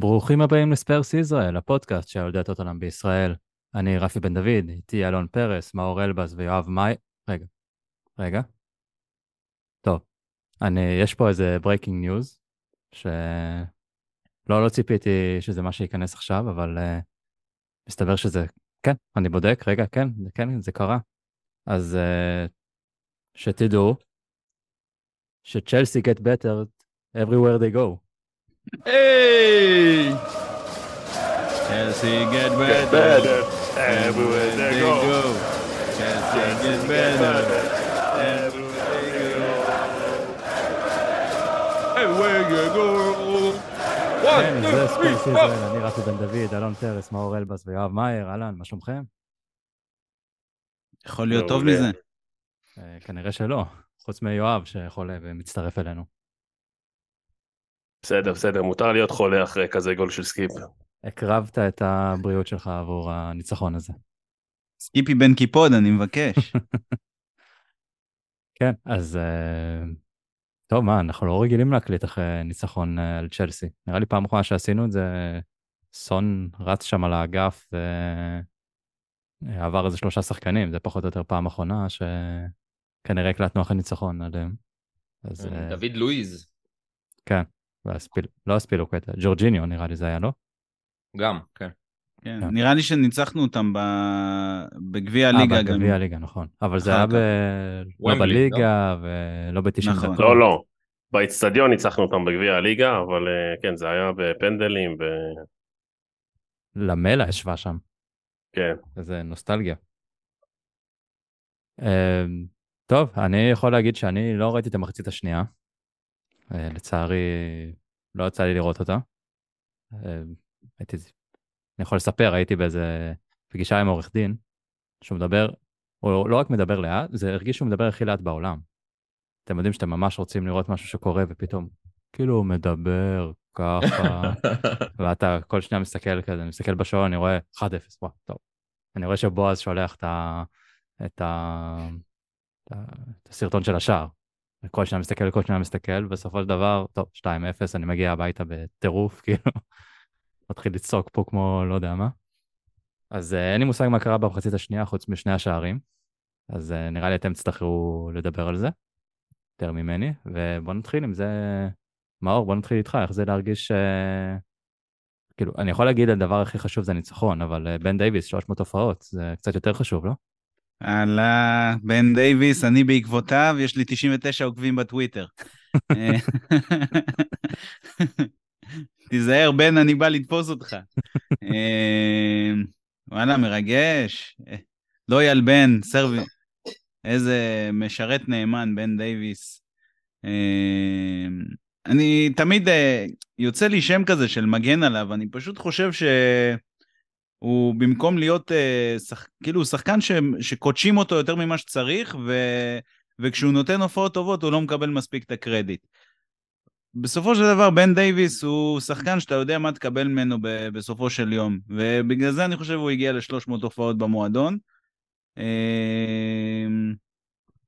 ברוכים הבאים לספרס ישראל, הפודקאסט של ילדי טוטנאם בישראל. אני רפי בן דוד, איתי אלון פרס, מאור אלבז ויואב מאי... רגע, רגע. טוב, אני, יש פה איזה breaking news, ש... לא, לא ציפיתי שזה מה שייכנס עכשיו, אבל אה, מסתבר שזה... כן, אני בודק, רגע, כן, כן, זה קרה. אז אה, שתדעו שצ'לסי get better everywhere they go. Hey! Chelsea get better, better everywhere they go. Chelsea get better everywhere they go. Everywhere you go. כן, One, זה two, three, ספורט four. ישראל, אני רפי בן דוד, אלון פרס, מאור אלבז ויואב מאייר, אהלן, מה שלומכם? יכול להיות טוב. מזה. אה, כנראה שלא, חוץ מיואב שחולה ומצטרף אלינו. בסדר, בסדר, מותר להיות חולה אחרי כזה גול של סקיפ. הקרבת את הבריאות שלך עבור הניצחון הזה. סקיפי בן קיפוד, אני מבקש. כן, אז אה, טוב, מה, אנחנו לא רגילים להקליט אחרי ניצחון אה, על צ'לסי. נראה לי פעם אחרונה שעשינו את זה, סון רץ שם על האגף ועבר איזה שלושה שחקנים, זה פחות או יותר פעם אחרונה שכנראה הקלטנו אחרי ניצחון עליהם. אז אה, דוד לואיז, כן, והספיל, לא הספילוקטה, ג'ורג'יניו נראה לי זה היה, לא? גם, כן. כן, כן. נראה לי שניצחנו אותם ב- בגביע אה, הליגה גם. בגביע הליגה, נכון. אבל זה היה. ב... לא בליגה ולא ב-90 נכון. דקות. לא, לא, באיצטדיון ניצחנו אותם בגביע הליגה, אבל אה, כן, זה היה בפנדלים, למלה ישבה שם, וכן. איזה נוסטלגיה. אמ, טוב, אני יכול להגיד שאני לא ראיתי את המחצית השנייה. אה, לצערי, לא יצא לי לראות אותה. אמ, הייתי, אני יכול לספר, הייתי באיזה פגישה עם עורך דין, שהוא מדבר, הוא לא רק מדבר לאט, זה הרגיש שהוא מדבר הכי לאט בעולם. אתם יודעים שאתם ממש רוצים לראות משהו שקורה, ופתאום, כאילו הוא מדבר ככה, ואתה כל שניה מסתכל כזה, אני מסתכל בשעון, אני רואה 1-0, וואו, טוב. אני רואה שבועז שולח את, ה, את, ה, את, ה, את הסרטון של השער. כל שניה מסתכל, כל שניה מסתכל, בסופו של דבר, טוב, 2-0, אני מגיע הביתה בטירוף, כאילו, מתחיל לצעוק פה כמו לא יודע מה. אז אה, אין לי מושג מה קרה במחצית השנייה, חוץ משני השערים. אז אה, נראה לי אתם תצטרכו לדבר על זה, יותר ממני, ובואו נתחיל עם זה. מאור, בוא נתחיל איתך, איך זה להרגיש... אה, כאילו, אני יכול להגיד הדבר הכי חשוב זה ניצחון, אבל בן דייוויס, 300 הופעות, זה קצת יותר חשוב, לא? הלאה, בן דייוויס, אני בעקבותיו, יש לי 99 עוקבים בטוויטר. אה, תיזהר, בן, אני בא לתפוס אותך. אה, וואלה, מרגש. אה, לויאל בן, סרבי, איזה משרת נאמן, בן דייוויס. אה, אני תמיד, יוצא לי שם כזה של מגן עליו, אני פשוט חושב ש... הוא במקום להיות, אה, שח... כאילו, שחקן ש... שקודשים אותו יותר ממה שצריך, ו... וכשהוא נותן הופעות טובות הוא לא מקבל מספיק את הקרדיט. בסופו של דבר, בן דייוויס הוא שחקן שאתה יודע מה תקבל ממנו ב... בסופו של יום, ובגלל זה אני חושב הוא הגיע ל-300 הופעות במועדון. אה,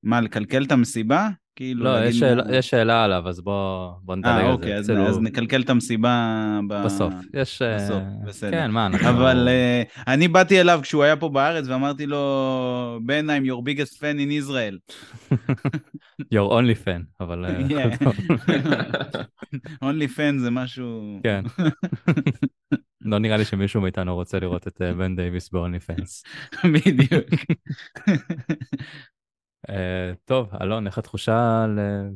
מה, לקלקל את המסיבה? כאילו, לא, יש מה- שאלה, יש שאלה עליו, אז בוא, בוא נדלג אה, על זה. אוקיי, אז, כאילו, אז נקלקל את המסיבה ב... בסוף. יש... אה, בסוף, בסדר. כן, מה, אנחנו... אבל uh, אני באתי אליו כשהוא היה פה בארץ ואמרתי לו, בן, I'm your biggest fan in Israel. Your only fan, אבל... אה, only fan זה משהו... כן. לא נראה לי שמישהו מאיתנו רוצה לראות את אה, בן דייוויס ב-only fans. בדיוק. אה, טוב, אלון, איך התחושה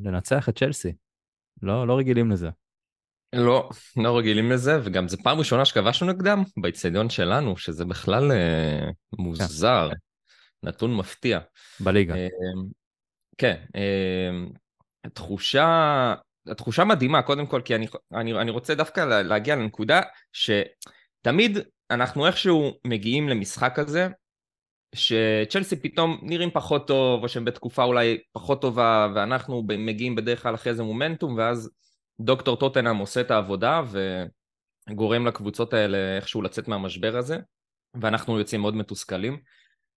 לנצח את צ'לסי? לא, לא רגילים לזה. לא, לא רגילים לזה, וגם זו פעם ראשונה שכבשנו נגדם באיצטדיון שלנו, שזה בכלל אה, מוזר, נתון מפתיע. בליגה. אה, כן, אה, התחושה, התחושה מדהימה, קודם כל, כי אני, אני, אני רוצה דווקא לה- להגיע לנקודה שתמיד אנחנו איכשהו מגיעים למשחק הזה, שצ'לסי פתאום נראים פחות טוב, או שהם בתקופה אולי פחות טובה, ואנחנו מגיעים בדרך כלל אחרי איזה מומנטום, ואז דוקטור טוטנאם עושה את העבודה, וגורם לקבוצות האלה איכשהו לצאת מהמשבר הזה, ואנחנו יוצאים מאוד מתוסכלים.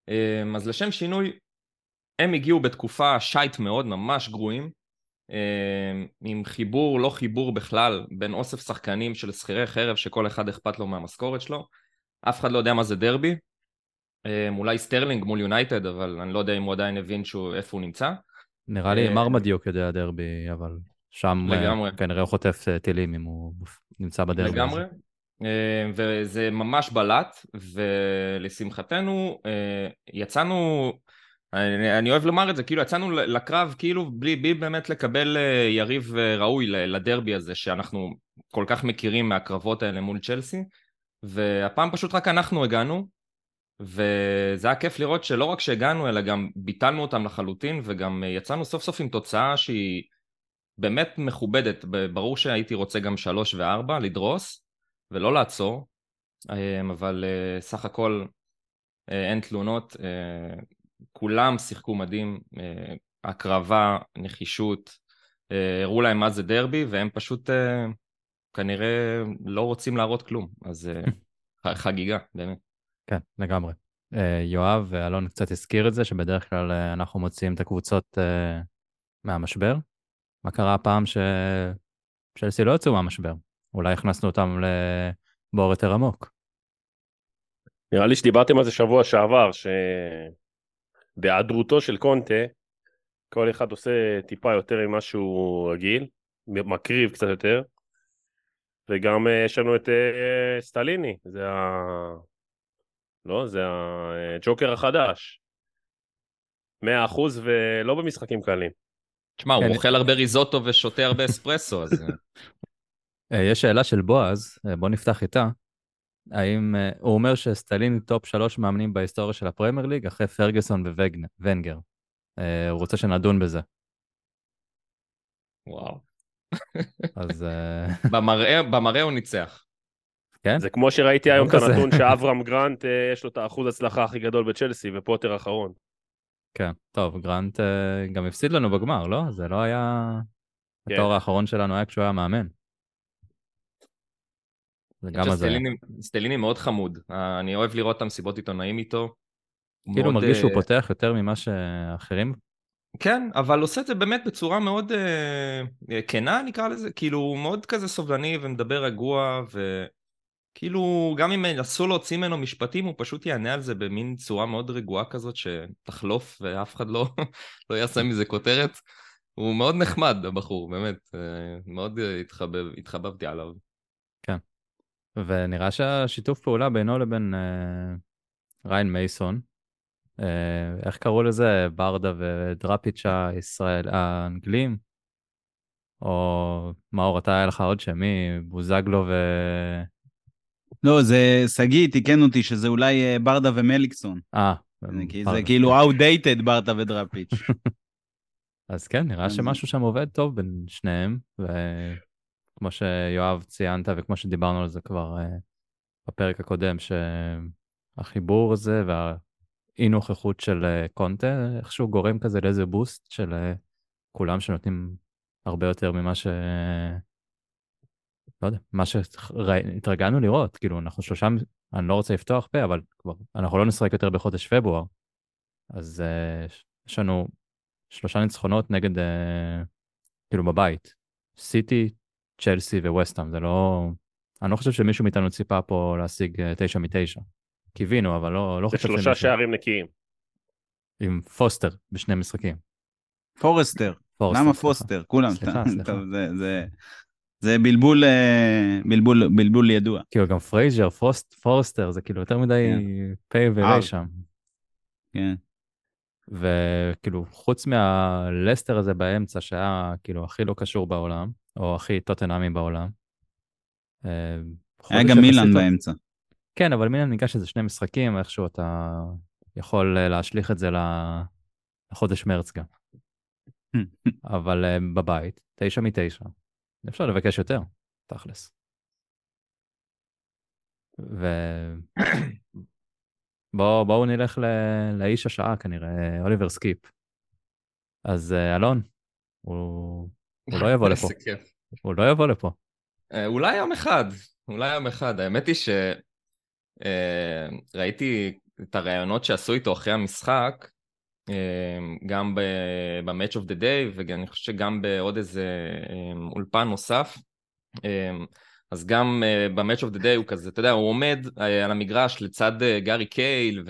אה, אז לשם שינוי, הם הגיעו בתקופה shit מאוד, ממש גרועים, אה, עם חיבור, לא חיבור בכלל, בין אוסף שחקנים של שכירי חרב שכל אחד אכפת לו מהמשכורת שלו. אף אחד לא יודע מה זה דרבי. אה, אולי סטרלינג מול יונייטד, אבל אני לא יודע אם הוא עדיין הבין שהוא, איפה הוא נמצא. נראה לי אה, מרמדיוק יודע דרבי, אבל שם אה, לגמרי. כנראה הוא חוטף אה, טילים אם הוא נמצא בדרבי. לגמרי. הזה. אה, וזה ממש בלט, ולשמחתנו אה, יצאנו, אני, אני אוהב לומר את זה, כאילו יצאנו לקרב כאילו בלי, בלי באמת לקבל יריב ראוי לדרבי הזה שאנחנו כל כך מכירים מהקרבות האלה מול צ'לסי, והפעם פשוט רק אנחנו הגענו, וזה היה כיף לראות שלא רק שהגענו אלא גם ביטלנו אותם לחלוטין וגם אה, יצאנו סוף סוף עם תוצאה שהיא באמת מכובדת, ברור שהייתי רוצה גם שלוש וארבע לדרוס ולא לעצור, אה, אבל אה, סך הכל אה, אין תלונות, כולם שיחקו מדהים, הקרבה, נחישות, הראו להם מה זה דרבי והם פשוט אה, כנראה לא רוצים להראות כלום, אז חגיגה באמת. כן, לגמרי. אה, יואב ואלון קצת הזכיר את זה, שבדרך כלל אה, אנחנו מוציאים את הקבוצות אה, מהמשבר. מה קרה הפעם שצ'לסי לא יצאו מהמשבר? אולי הכנסנו אותם לבור יותר עמוק. נראה לי שדיברתם על זה שבוע שעבר, שבהיעדרותו של קונטה, כל אחד עושה טיפה יותר ממה שהוא רגיל, מקריב קצת יותר, וגם יש לנו את סטליני, זה ה... לא, זה הג'וקר החדש. 100% ולא במשחקים קלים. תשמע, הוא כן. אוכל הרבה ריזוטו ושותה הרבה אספרסו, אז... אה, אה, יש שאלה של בועז, אה, בוא נפתח איתה. האם, אה, הוא אומר שסטליני top שלוש מאמנים בהיסטוריה של הפרמייר ליג, אחרי פרגוסון וונגר. אה, הוא רוצה שנדון בזה. וואו. אז אה, במראה, במראה הוא ניצח. כן, זה כמו שראיתי היום את לא כזה. הנתון שאברהם גרנט, אה, יש לו את האחוז הצלחה הכי גדול בצ'לסי, ופוטר אחרון. כן. טוב, גרנט אה, גם הפסיד לנו בגמר, לא? זה לא היה... כן. התואר האחרון שלנו היה כשהוא היה מאמן. זה גם הזיה. סטליני, סטליני מאוד חמוד, אה, אני אוהב לראות את המסיבות עיתונאים איתו. כאילו מאוד, מרגיש שהוא פותח יותר ממה שאחרים. כן, אבל עושה את זה באמת בצורה מאוד אה, כנה נקרא לזה, כאילו הוא מאוד כזה סובלני ומדבר רגוע וכאילו גם אם ינסו להוציא ממנו משפטים הוא פשוט יענה על זה במין צורה מאוד רגועה כזאת שתחלוף ואף אחד לא, לא יעשה מזה כותרת. הוא מאוד נחמד הבחור, באמת, אה, מאוד התחבב, התחבבתי עליו. ונראה שהשיתוף פעולה בינו לבין אה, ריין מייסון, אה, איך קראו לזה? ברדה ודראפיץ' הישראל, האנגלים? או מאור, אתה היה לך עוד שם, מי? בוזגלו ו... לא, זה, שגיא תיקן אותי שזה אולי אה, ברדה ומליקסון. אה, זה כאילו outdated ברדה ודראפיץ'. אז כן, נראה שמשהו שם עובד טוב בין שניהם, וכמו שיואב ציינת וכמו שדיברנו על זה כבר אה, בפרק הקודם, שהחיבור הזה והאי נוכחות של אה, קונטה איכשהו גורם כזה לאיזה בוסט של כולם שנותנים הרבה יותר ממה ש... לא יודע, מה שהתרגלנו לראות, כאילו אנחנו שלושה, אני לא רוצה לפתוח פה, אבל כבר, אנחנו לא נשחק יותר בחודש פברואר, אז אה, יש לנו שלושה ניצחונות נגד, אה, כאילו בבית, סיטי, צ'לסי וווסטהאם, זה לא, אני לא חושב שמישהו מאיתנו ציפה פה להשיג אה, תשע מתשע. קיווינו, אבל לא, לא זה חושב שלושה שמישהו- שערים נקיים. עם פוסטר בשני משחקים. פורסטר, פורסטר, למה סליחה. פוסטר? כולם, סליחה, סליחה. טוב, זה- זה- זה בלבול, אה, בלבול, בלבול ידוע. כאילו גם פרייזר, פוסט, פורסטר, זה כאילו יותר מדי פ' אה. וריי שם. כן. וכאילו, חוץ מהלסטר הזה באמצע, שהיה כאילו הכי לא קשור בעולם, או הכי טוטנאמי בעולם. אה, היה גם יחסית מילאן. באמצע. כן, אבל מילאן ניגש איזה שני משחקים, איכשהו אתה יכול אה, להשליך את זה לחודש מרץ גם. אבל אה, בבית, תשע מתשע, אפשר לבקש יותר, תכלס. ו... בואו בוא נלך ל... לאיש השעה כנראה, אוליבר סקיפ. אז אה, אלון, הוא, הוא לא יבוא לפה. הוא לא יבוא לפה. אה, אולי יום אחד, אולי יום אחד. האמת היא שראיתי את הראיונות שעשו איתו אחרי המשחק, גם ב-Match of the Day, ואני חושב שגם בעוד איזה אולפן נוסף. אז גם ב-Match of the Day הוא כזה, אתה יודע, הוא עומד על המגרש לצד גארי קייהיל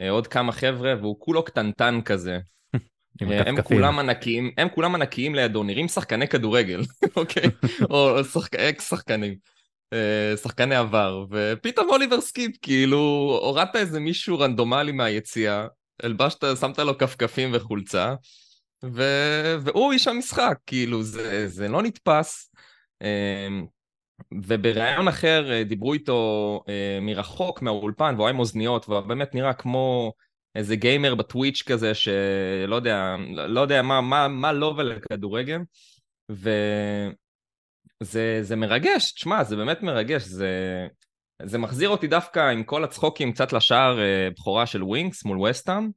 ועוד כמה חבר'ה, והוא כולו קטנטן כזה. הם כולם ענקיים, הם כולם ענקיים לידו, נראים שחקני כדורגל, אוקיי? או אקס שחקנים. שחקני עבר, ופתאום אוליבר סקיפ, כאילו, הורדת איזה מישהו רנדומלי מהיציאה, הלבשת, שמת לו כפכפים וחולצה, ו... והוא איש המשחק, כאילו, זה, זה לא נתפס. ובריאיון אחר דיברו איתו מרחוק, מהאולפן, והוא היה עם אוזניות, והוא באמת נראה כמו איזה גיימר בטוויץ' כזה, שלא יודע, לא יודע מה, מה, מה לא ולכדורגל. ו... זה, זה מרגש, תשמע, זה באמת מרגש, זה, זה מחזיר אותי דווקא עם כל הצחוקים קצת לשער אה, בכורה של ווינקס מול וסטאם,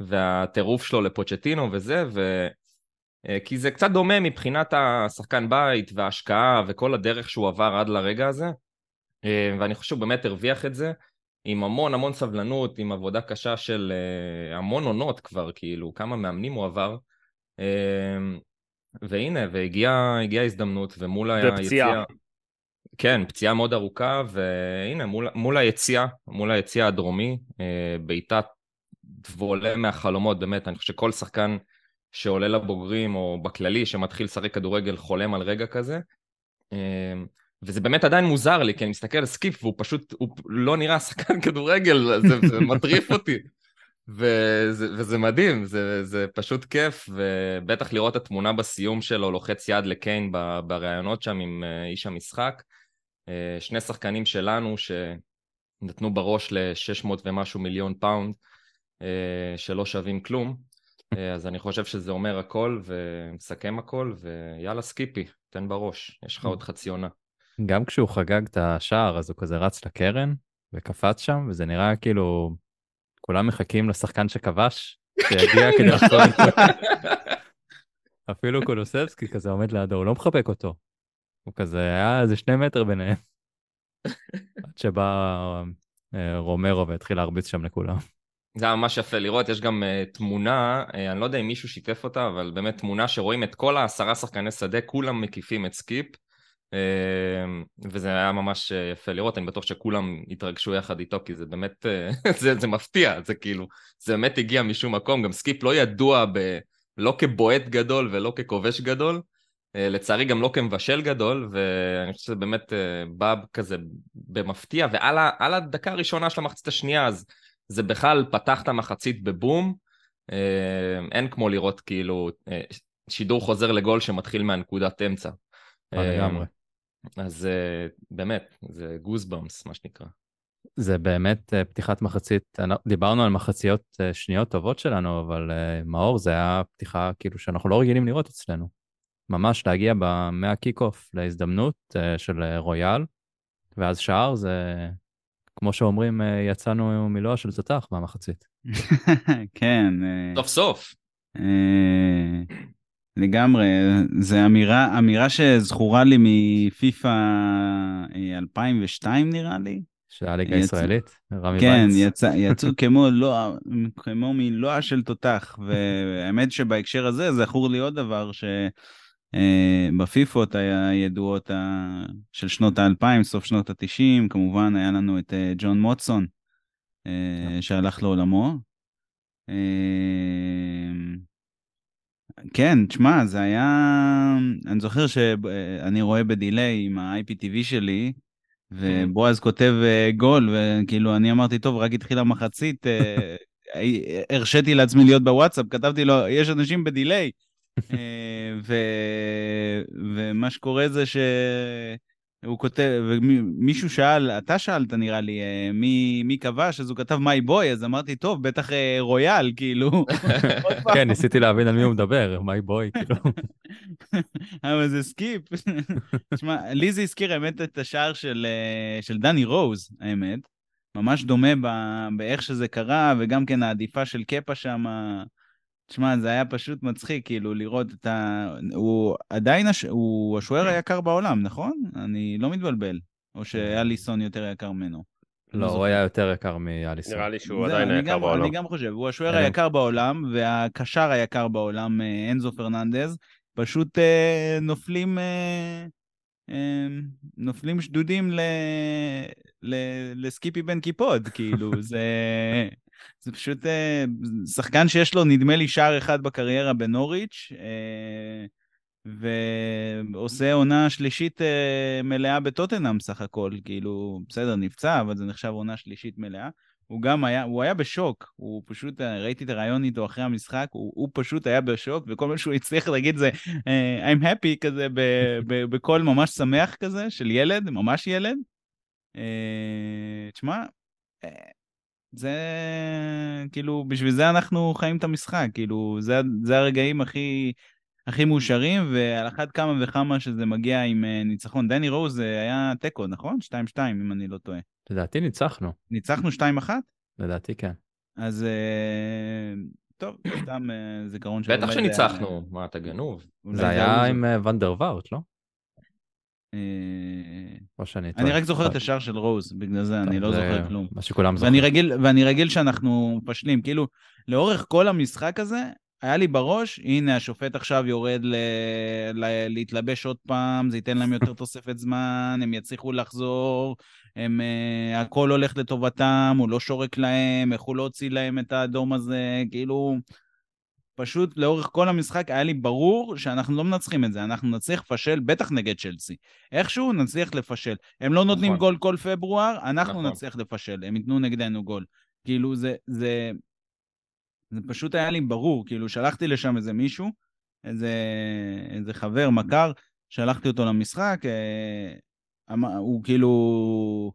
והטירוף שלו לפוצ'טינו וזה, ו... אה, כי זה קצת דומה מבחינת השחקן בית וההשקעה וכל הדרך שהוא עבר עד לרגע הזה, אה, ואני חושב שהוא באמת הרוויח את זה, עם המון המון סבלנות, עם עבודה קשה של המון עונות כבר, כאילו, כמה מאמנים הוא עבר. והנה, והגיעה הזדמנות, ומול היציאה... כן, פציעה מאוד ארוכה, והנה, מול, מול היציאה, מול היציאה הדרומי, אה, בעיטת וולה מהחלומות, באמת, אני חושב שכל שחקן שעולה לבוגרים, או בכללי, שמתחיל לשחק כדורגל, חולם על רגע כזה. אה, וזה באמת עדיין מוזר לי, כי אני מסתכל על סקיפ, והוא פשוט, הוא לא נראה שחקן כדורגל, זה, זה מטריף אותי. וזה, וזה מדהים, זה, זה פשוט כיף, ובטח לראות את התמונה בסיום שלו, לוחץ יד לקיין בראיונות שם עם אה, איש המשחק. אה, שני שחקנים שלנו שנתנו בראש ל-600 ומשהו מיליון פאונד, אה, שלא שווים כלום. אז אני חושב שזה אומר הכל ומסכם הכל, ויאללה סקיפי, תן בראש, יש לך עוד חצי עונה. גם כשהוא חגג את השער, אז הוא כזה רץ לקרן וקפץ שם, וזה נראה כאילו כולם מחכים לשחקן שכבש, שיגיע כדי לחזור. אפילו קולוסבסקי כזה עומד לידו, הוא לא מחבק אותו. הוא כזה, היה איזה שני מטר ביניהם. עד שבא אה, רומרו והתחיל להרביץ שם לכולם. זה היה ממש יפה לראות, יש גם אה, תמונה, אה, אני לא יודע אם מישהו שיתף אותה, אבל באמת תמונה שרואים את כל העשרה שחקני שדה, כולם מקיפים את סקיפ, אמ, וזה היה ממש אה, יפה לראות, אני בטוח שכולם התרגשו יחד איתו, כי זה באמת, אה, זה, זה מפתיע, זה כאילו, זה באמת הגיע משום מקום, גם סקיפ לא ידוע ב, לא כבועט גדול ולא ככובש גדול, לצערי גם לא כמבשל גדול, ואני חושב שזה באמת בא כזה במפתיע, ועל הדקה הראשונה של המחצית השנייה, אז זה בכלל פתח את המחצית בבום, אין כמו לראות כאילו שידור חוזר לגול שמתחיל מהנקודת אמצע. לגמרי. אז אה, באמת, זה goosebumps, מה שנקרא. זה באמת אה, פתיחת מחצית, דיברנו על מחציות אה, שניות טובות שלנו, אבל מאור זה היה פתיחה כאילו שאנחנו לא רגילים לראות אצלנו. ממש להגיע מהקיק אוף להזדמנות של רויאל, ואז שער זה, כמו שאומרים, יצאנו מלוע של תותח מהמחצית. כן. סוף סוף. לגמרי, זו אמירה, אמירה שזכורה לי מפיפא 2002 אה, נראה לי. של הליגה הישראלית, רמי כן, וייץ. כן, יצא, יצאו כמו, לא, כמו מלוע של תותח, והאמת שבהקשר הזה זכור לי עוד דבר, שבפיפות אה, הידועות של שנות האלפיים, סוף שנות התשעים, כמובן היה לנו את אה, ג'ון מוטסון, שהלך לעולמו. כן, תשמע, זה היה... אני זוכר שאני רואה בדיליי עם ה-IPTV שלי, ובועז כותב אה, גול, וכאילו אני אמרתי, טוב, רק התחילה מחצית, אה, הרשיתי לעצמי להיות בוואטסאפ, כתבתי לו, יש אנשים בדיליי. ו... ומה שקורה זה ש... הוא כותב, ומישהו שאל, אתה שאלת נראה לי, אה, מי, מי כבש, אז הוא כתב מיי בוי, אז אמרתי, טוב, בטח אה, רויאל, כאילו. כן, ניסיתי להבין על מי הוא מדבר, my boy, כאילו. אבל זה סקיפ. תשמע, לי זה הזכיר האמת את השער של, אה, של דני רוז, האמת. ממש דומה באיך שזה קרה, וגם כן ההדיפה של קפה שם. תשמע, זה היה פשוט מצחיק, כאילו, לראות את ה... הוא עדיין, הש... הוא השוער היקר בעולם, נכון? אני לא מתבלבל. או שאליסון יותר יקר ממנו. לא, הוא. היה יותר יקר מאליסון. נראה לי שהוא זה, עדיין אני היקר גם- בעולם. אני גם חושב, הוא השוער היקר בעולם, והקשר היקר בעולם, אה, אנזו פרננדז, פשוט אה, נופלים, אה, אה, נופלים שדודים ל, ל, לסקיפי בן קיפוד, כאילו, זה, זה פשוט אה, שחקן שיש לו, נדמה לי, שער אחד בקריירה בנוריץ', אה, ועושה עונה שלישית אה, מלאה בטוטנאם סך הכל, כאילו, בסדר, נפצע, אבל זה נחשב עונה שלישית מלאה. הוא גם היה, הוא היה בשוק, הוא פשוט, אה, ראיתי את הרעיון איתו אחרי המשחק, הוא, הוא פשוט היה בשוק, וכל מה שהוא הצליח להגיד זה אה, I'm happy כזה, בקול ממש שמח כזה, של ילד, ממש ילד. אה, תשמע, זה כאילו, בשביל זה אנחנו חיים את המשחק, כאילו, זה, זה הרגעים הכי, הכי מאושרים, ועל אחת כמה וכמה שזה מגיע עם אה, ניצחון. דני רוז זה היה תיקו, נכון? 2-2, אם אני לא טועה. לדעתי ניצחנו, ניצחנו 2-1? לדעתי כן. אז אה, טוב, סתם אה, זיכרון של... בטח עובד, שניצחנו, מה, אתה גנוב? זה היה עם אה, ונדר וארט, לא? אה, או שאני אני טועה. רק זוכר את השער של רוז, בגלל זה אני לא זוכר כלום. מה שכולם זוכרים. ואני רגיל, ואני רגיל שאנחנו מפשלים, כאילו, לאורך כל המשחק הזה, היה לי בראש, הנה השופט עכשיו יורד ל... ל... להתלבש עוד פעם, זה ייתן להם יותר תוספת זמן, הם יצליחו לחזור, הם... uh, הכל הולך לטובתם, הוא לא שורק להם, איך הוא לא הוציא להם את האדום הזה, כאילו... פשוט לאורך כל המשחק היה לי ברור שאנחנו לא מנצחים את זה, אנחנו נצליח לפשל, בטח נגד צ'לסי. איכשהו נצליח לפשל. הם לא נותנים נכון. גול כל פברואר, אנחנו נכון. נצליח לפשל, הם ייתנו נגדנו גול. כאילו זה, זה, זה פשוט היה לי ברור, כאילו שלחתי לשם איזה מישהו, איזה, איזה חבר, מכר, שלחתי אותו למשחק, אה, אמ, הוא כאילו,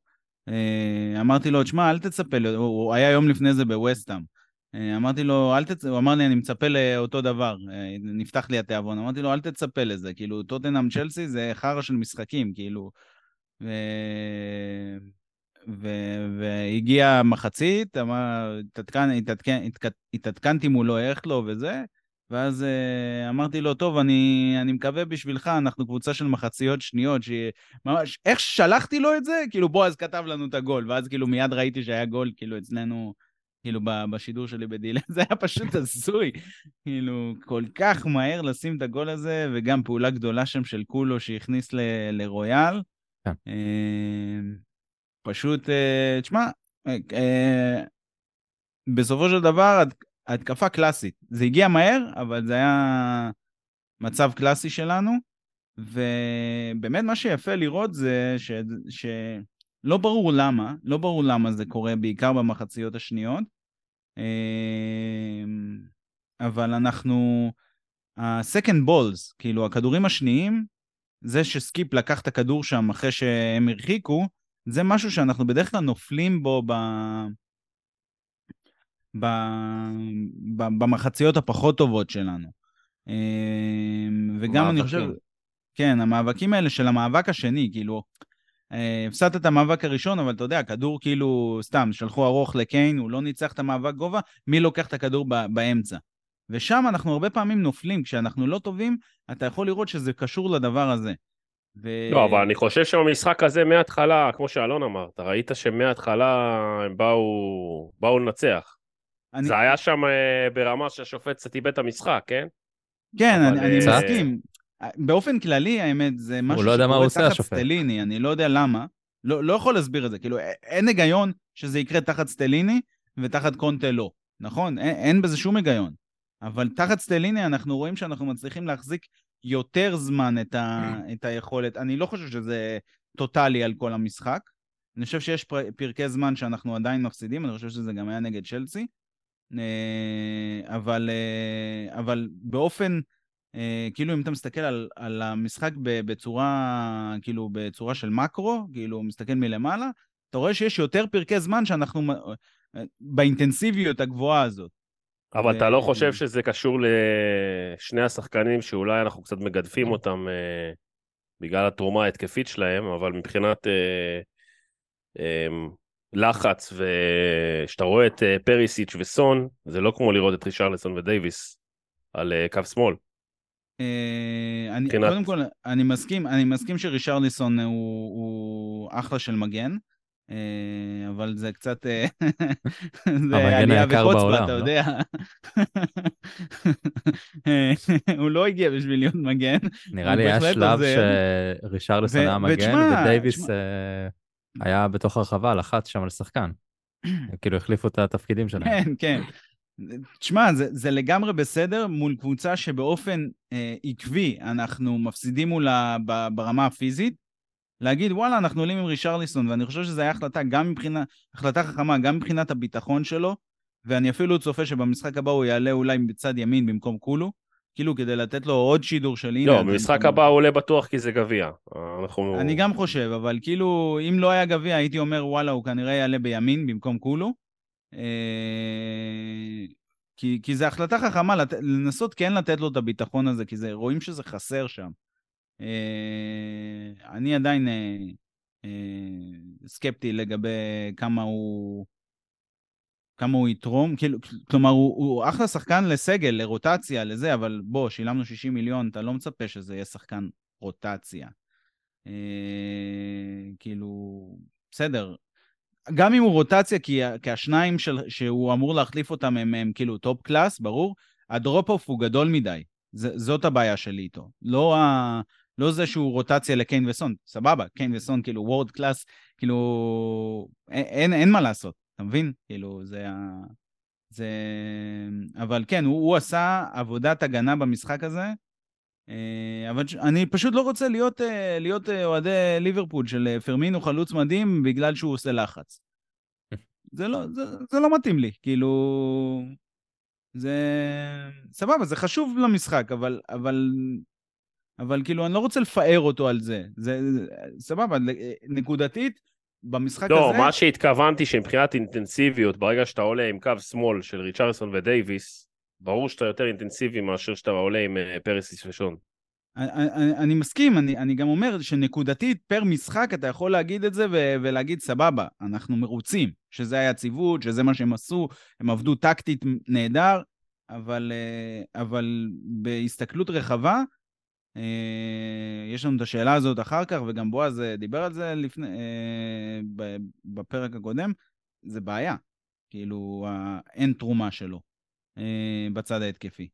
אה, אמרתי לו, תשמע, אל תצפה, לי", הוא הוא היה יום לפני זה בווסטהאם. אה, אמרתי לו, אל תצ... הוא אמר לי, אני מצפה לאותו דבר, אה, נפתח לי התיאבון. אמרתי לו, אל תצפה לזה, כאילו, טוטנאם צ'לסי זה חרא של משחקים, כאילו. ו... ו... והגיעה מחצית, אמר, התעדכן, התעדכן, התעדכן, התעדכנתי מולו איך לו וזה, ואז אה, אמרתי לו, טוב, אני, אני מקווה בשבילך, אנחנו קבוצה של מחציות שניות, שממש, איך ששלחתי לו את זה, כאילו בועז כתב לנו את הגול, ואז כאילו מיד ראיתי שהיה גול, כאילו אצלנו, כאילו בשידור שלי בדילה, זה היה פשוט הזוי, כאילו, כל כך מהר לשים את הגול הזה, וגם פעולה גדולה שם של כולו שהכניס ל- לרויאל. כן. אה, פשוט, אה, תשמע, אה, בסופו של דבר, הת- התקפה קלאסית. זה הגיע מהר, אבל זה היה מצב קלאסי שלנו, ובאמת מה שיפה לראות זה ש... שלא ברור למה, לא ברור למה זה קורה, בעיקר במחציות השניות, אבל אנחנו... ה-second balls, כאילו הכדורים השניים, זה שסקיפ לקח את הכדור שם אחרי שהם הרחיקו, זה משהו שאנחנו בדרך כלל נופלים בו ב... ב... ב... במחציות הפחות טובות שלנו. אמ, וגם אני חושב... כן, המאבקים האלה של המאבק השני, כאילו, הפסדת את המאבק הראשון, אבל אתה יודע, הכדור כאילו, סתם, שלחו ארוך לקיין, הוא לא ניצח את המאבק גובה, מי לוקח את הכדור ב- באמצע? ושם אנחנו הרבה פעמים נופלים, כשאנחנו לא טובים, אתה יכול לראות שזה קשור לדבר הזה. ו... לא, אבל אני חושב שבמשחק הזה מההתחלה, כמו שאלון אמר, אתה ראית שמההתחלה הם באו, באו לנצח. אני... זה היה שם אה, ברמה שהשופט קצת איבד את המשחק, כן? כן, אני, אני אה, מסכים. באופן כללי, האמת, זה משהו לא שקורה תחת השופט. סטליני, אני לא יודע למה. לא, לא יכול להסביר את זה, כאילו, אין היגיון שזה יקרה תחת סטליני ותחת קונטה לא, נכון? אין, אין בזה שום היגיון. אבל תחת סטליני אנחנו רואים שאנחנו מצליחים להחזיק יותר זמן את, ה, את היכולת. אני לא חושב שזה טוטאלי על כל המשחק. אני חושב שיש פר, פרקי זמן שאנחנו עדיין מפסידים, אני חושב שזה גם היה נגד צ'לסי. אה, אבל, אה, אבל באופן, אה, כאילו אם אתה מסתכל על, על המשחק בצורה, כאילו בצורה של מקרו, כאילו מסתכל מלמעלה, אתה רואה שיש יותר פרקי זמן שאנחנו מ- אה, באינטנסיביות הגבוהה הזאת. אבל ו- אתה לא חושב שזה קשור לשני השחקנים שאולי אנחנו קצת מגדפים אותם אה, בגלל התרומה ההתקפית שלהם, אבל מבחינת אה, אה, לחץ, וכשאתה רואה את אה, פריסיץ' וסון, זה לא כמו לראות את רישרלסון ודייוויס על אה, קו שמאל. אה, אני, מבחינת- קודם כל, אני מסכים, אני מסכים שרישרליסון הוא, הוא אחלה של מגן. אה, אבל זה קצת... אה, זה המגן עלייה בעולם, אתה לא? יודע. הוא לא הגיע בשביל להיות מגן. נראה לי היה שלב ו- היה מגן, ודייוויס היה בתוך הרחבה, לחץ שם על שחקן. כאילו החליפו את התפקידים שלהם. כן, כן. תשמע, זה, זה לגמרי בסדר מול קבוצה שבאופן אה, עקבי אנחנו מפסידים מולה ב- ברמה הפיזית. להגיד, וואלה, אנחנו עולים עם רישרליסון, ואני חושב שזו הייתה החלטה גם מבחינת, החלטה חכמה, גם מבחינת הביטחון שלו, ואני אפילו צופה שבמשחק הבא הוא יעלה אולי בצד ימין במקום כולו, כאילו כדי לתת לו עוד שידור של הנה. לא, במשחק הבא הוא עולה בטוח כי זה גביע. אנחנו... אני גם חושב, אבל כאילו, אם לא היה גביע, הייתי אומר, וואלה, הוא כנראה יעלה בימין במקום כולו. אה, כי, כי זו החלטה חכמה, לת... לנסות כן לתת לו את הביטחון הזה, כי זה, רואים שזה חסר שם. אה, אני עדיין אה, אה, סקפטי לגבי כמה הוא... כמה הוא יתרום, כאילו, כלומר, הוא, הוא אחלה שחקן לסגל, לרוטציה, לזה, אבל בוא, שילמנו 60 מיליון, אתה לא מצפה שזה יהיה שחקן רוטציה. אה, כאילו, בסדר. גם אם הוא רוטציה, כי, כי השניים של, שהוא אמור להחליף אותם הם, הם כאילו top class, ברור, ה drop-off הוא גדול מדי. ז, זאת הבעיה שלי איתו. לא, ה, לא זה שהוא רוטציה לקיין וסון, סבבה, קיין וסון כאילו world class, כאילו, אין, אין, אין מה לעשות, אתה מבין? כאילו, זה ה... זה... אבל כן, הוא, הוא עשה עבודת הגנה במשחק הזה, אבל ש- אני פשוט לא רוצה להיות, אה, להיות אה, אוהדי ליברפול של אה, פרמינו חלוץ מדהים בגלל שהוא עושה לחץ. זה לא, זה, זה לא מתאים לי, כאילו... זה... סבבה, זה חשוב למשחק, אבל, אבל, אבל כאילו, אני לא רוצה לפאר אותו על זה. זה, זה סבבה, נקודתית, במשחק לא, הזה... מה שהתכוונתי שמבחינת אינטנסיביות, ברגע שאתה עולה עם קו שמאל של ריצ'רלסון ודייוויס, ברור שאתה יותר אינטנסיבי מאשר שאתה עולה עם אה, פרסיס ושון. אני, אני, אני מסכים, אני, אני גם אומר שנקודתית פר משחק אתה יכול להגיד את זה ו- ולהגיד סבבה, אנחנו מרוצים, שזה היציבות, שזה מה שהם עשו, הם עבדו טקטית נהדר, אבל, אה, אבל בהסתכלות רחבה, אה, יש לנו את השאלה הזאת אחר כך, וגם בועז דיבר על זה לפני, בפרק הקודם, זה בעיה, כאילו אין תרומה שלו בצד ההתקפי.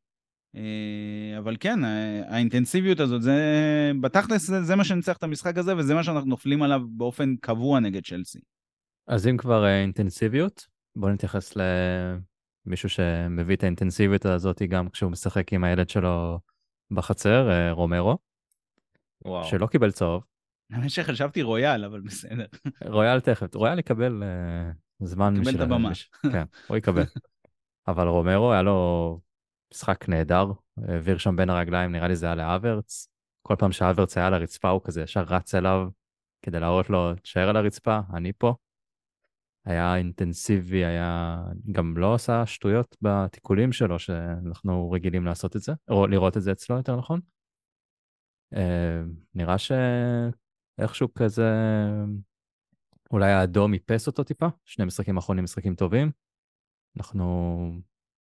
אה, אבל כן, ה- האינטנסיביות הזאת, זה בתכלס זה, זה מה שניצח את המשחק הזה, וזה מה שאנחנו נופלים עליו באופן קבוע נגד צ'לסי. אז אם כבר אה, אינטנסיביות, בואו נתייחס למישהו שמביא את האינטנסיביות הזאת גם כשהוא משחק עם הילד שלו בחצר, אה, רומרו, וואו. שלא קיבל צהוב. האמת שחשבתי רויאל, אבל בסדר. רויאל תכף, רויאל יקבל אה, זמן יקבל את הבמה. כן, הוא יקבל. אבל רומרו היה לו משחק נהדר, העביר שם בין הרגליים, נראה לי זה היה לאברץ. כל פעם שאברץ היה על הרצפה הוא כזה ישר רץ אליו כדי להראות לו, תשאר על הרצפה, אני פה. היה אינטנסיבי, היה גם לא עשה שטויות בתיקולים שלו, שאנחנו רגילים לעשות את זה, או לראות את זה אצלו יותר נכון. אה, נראה שאיכשהו כזה, אולי האדום איפס אותו טיפה, שני משחקים אחרונים משחקים טובים. אנחנו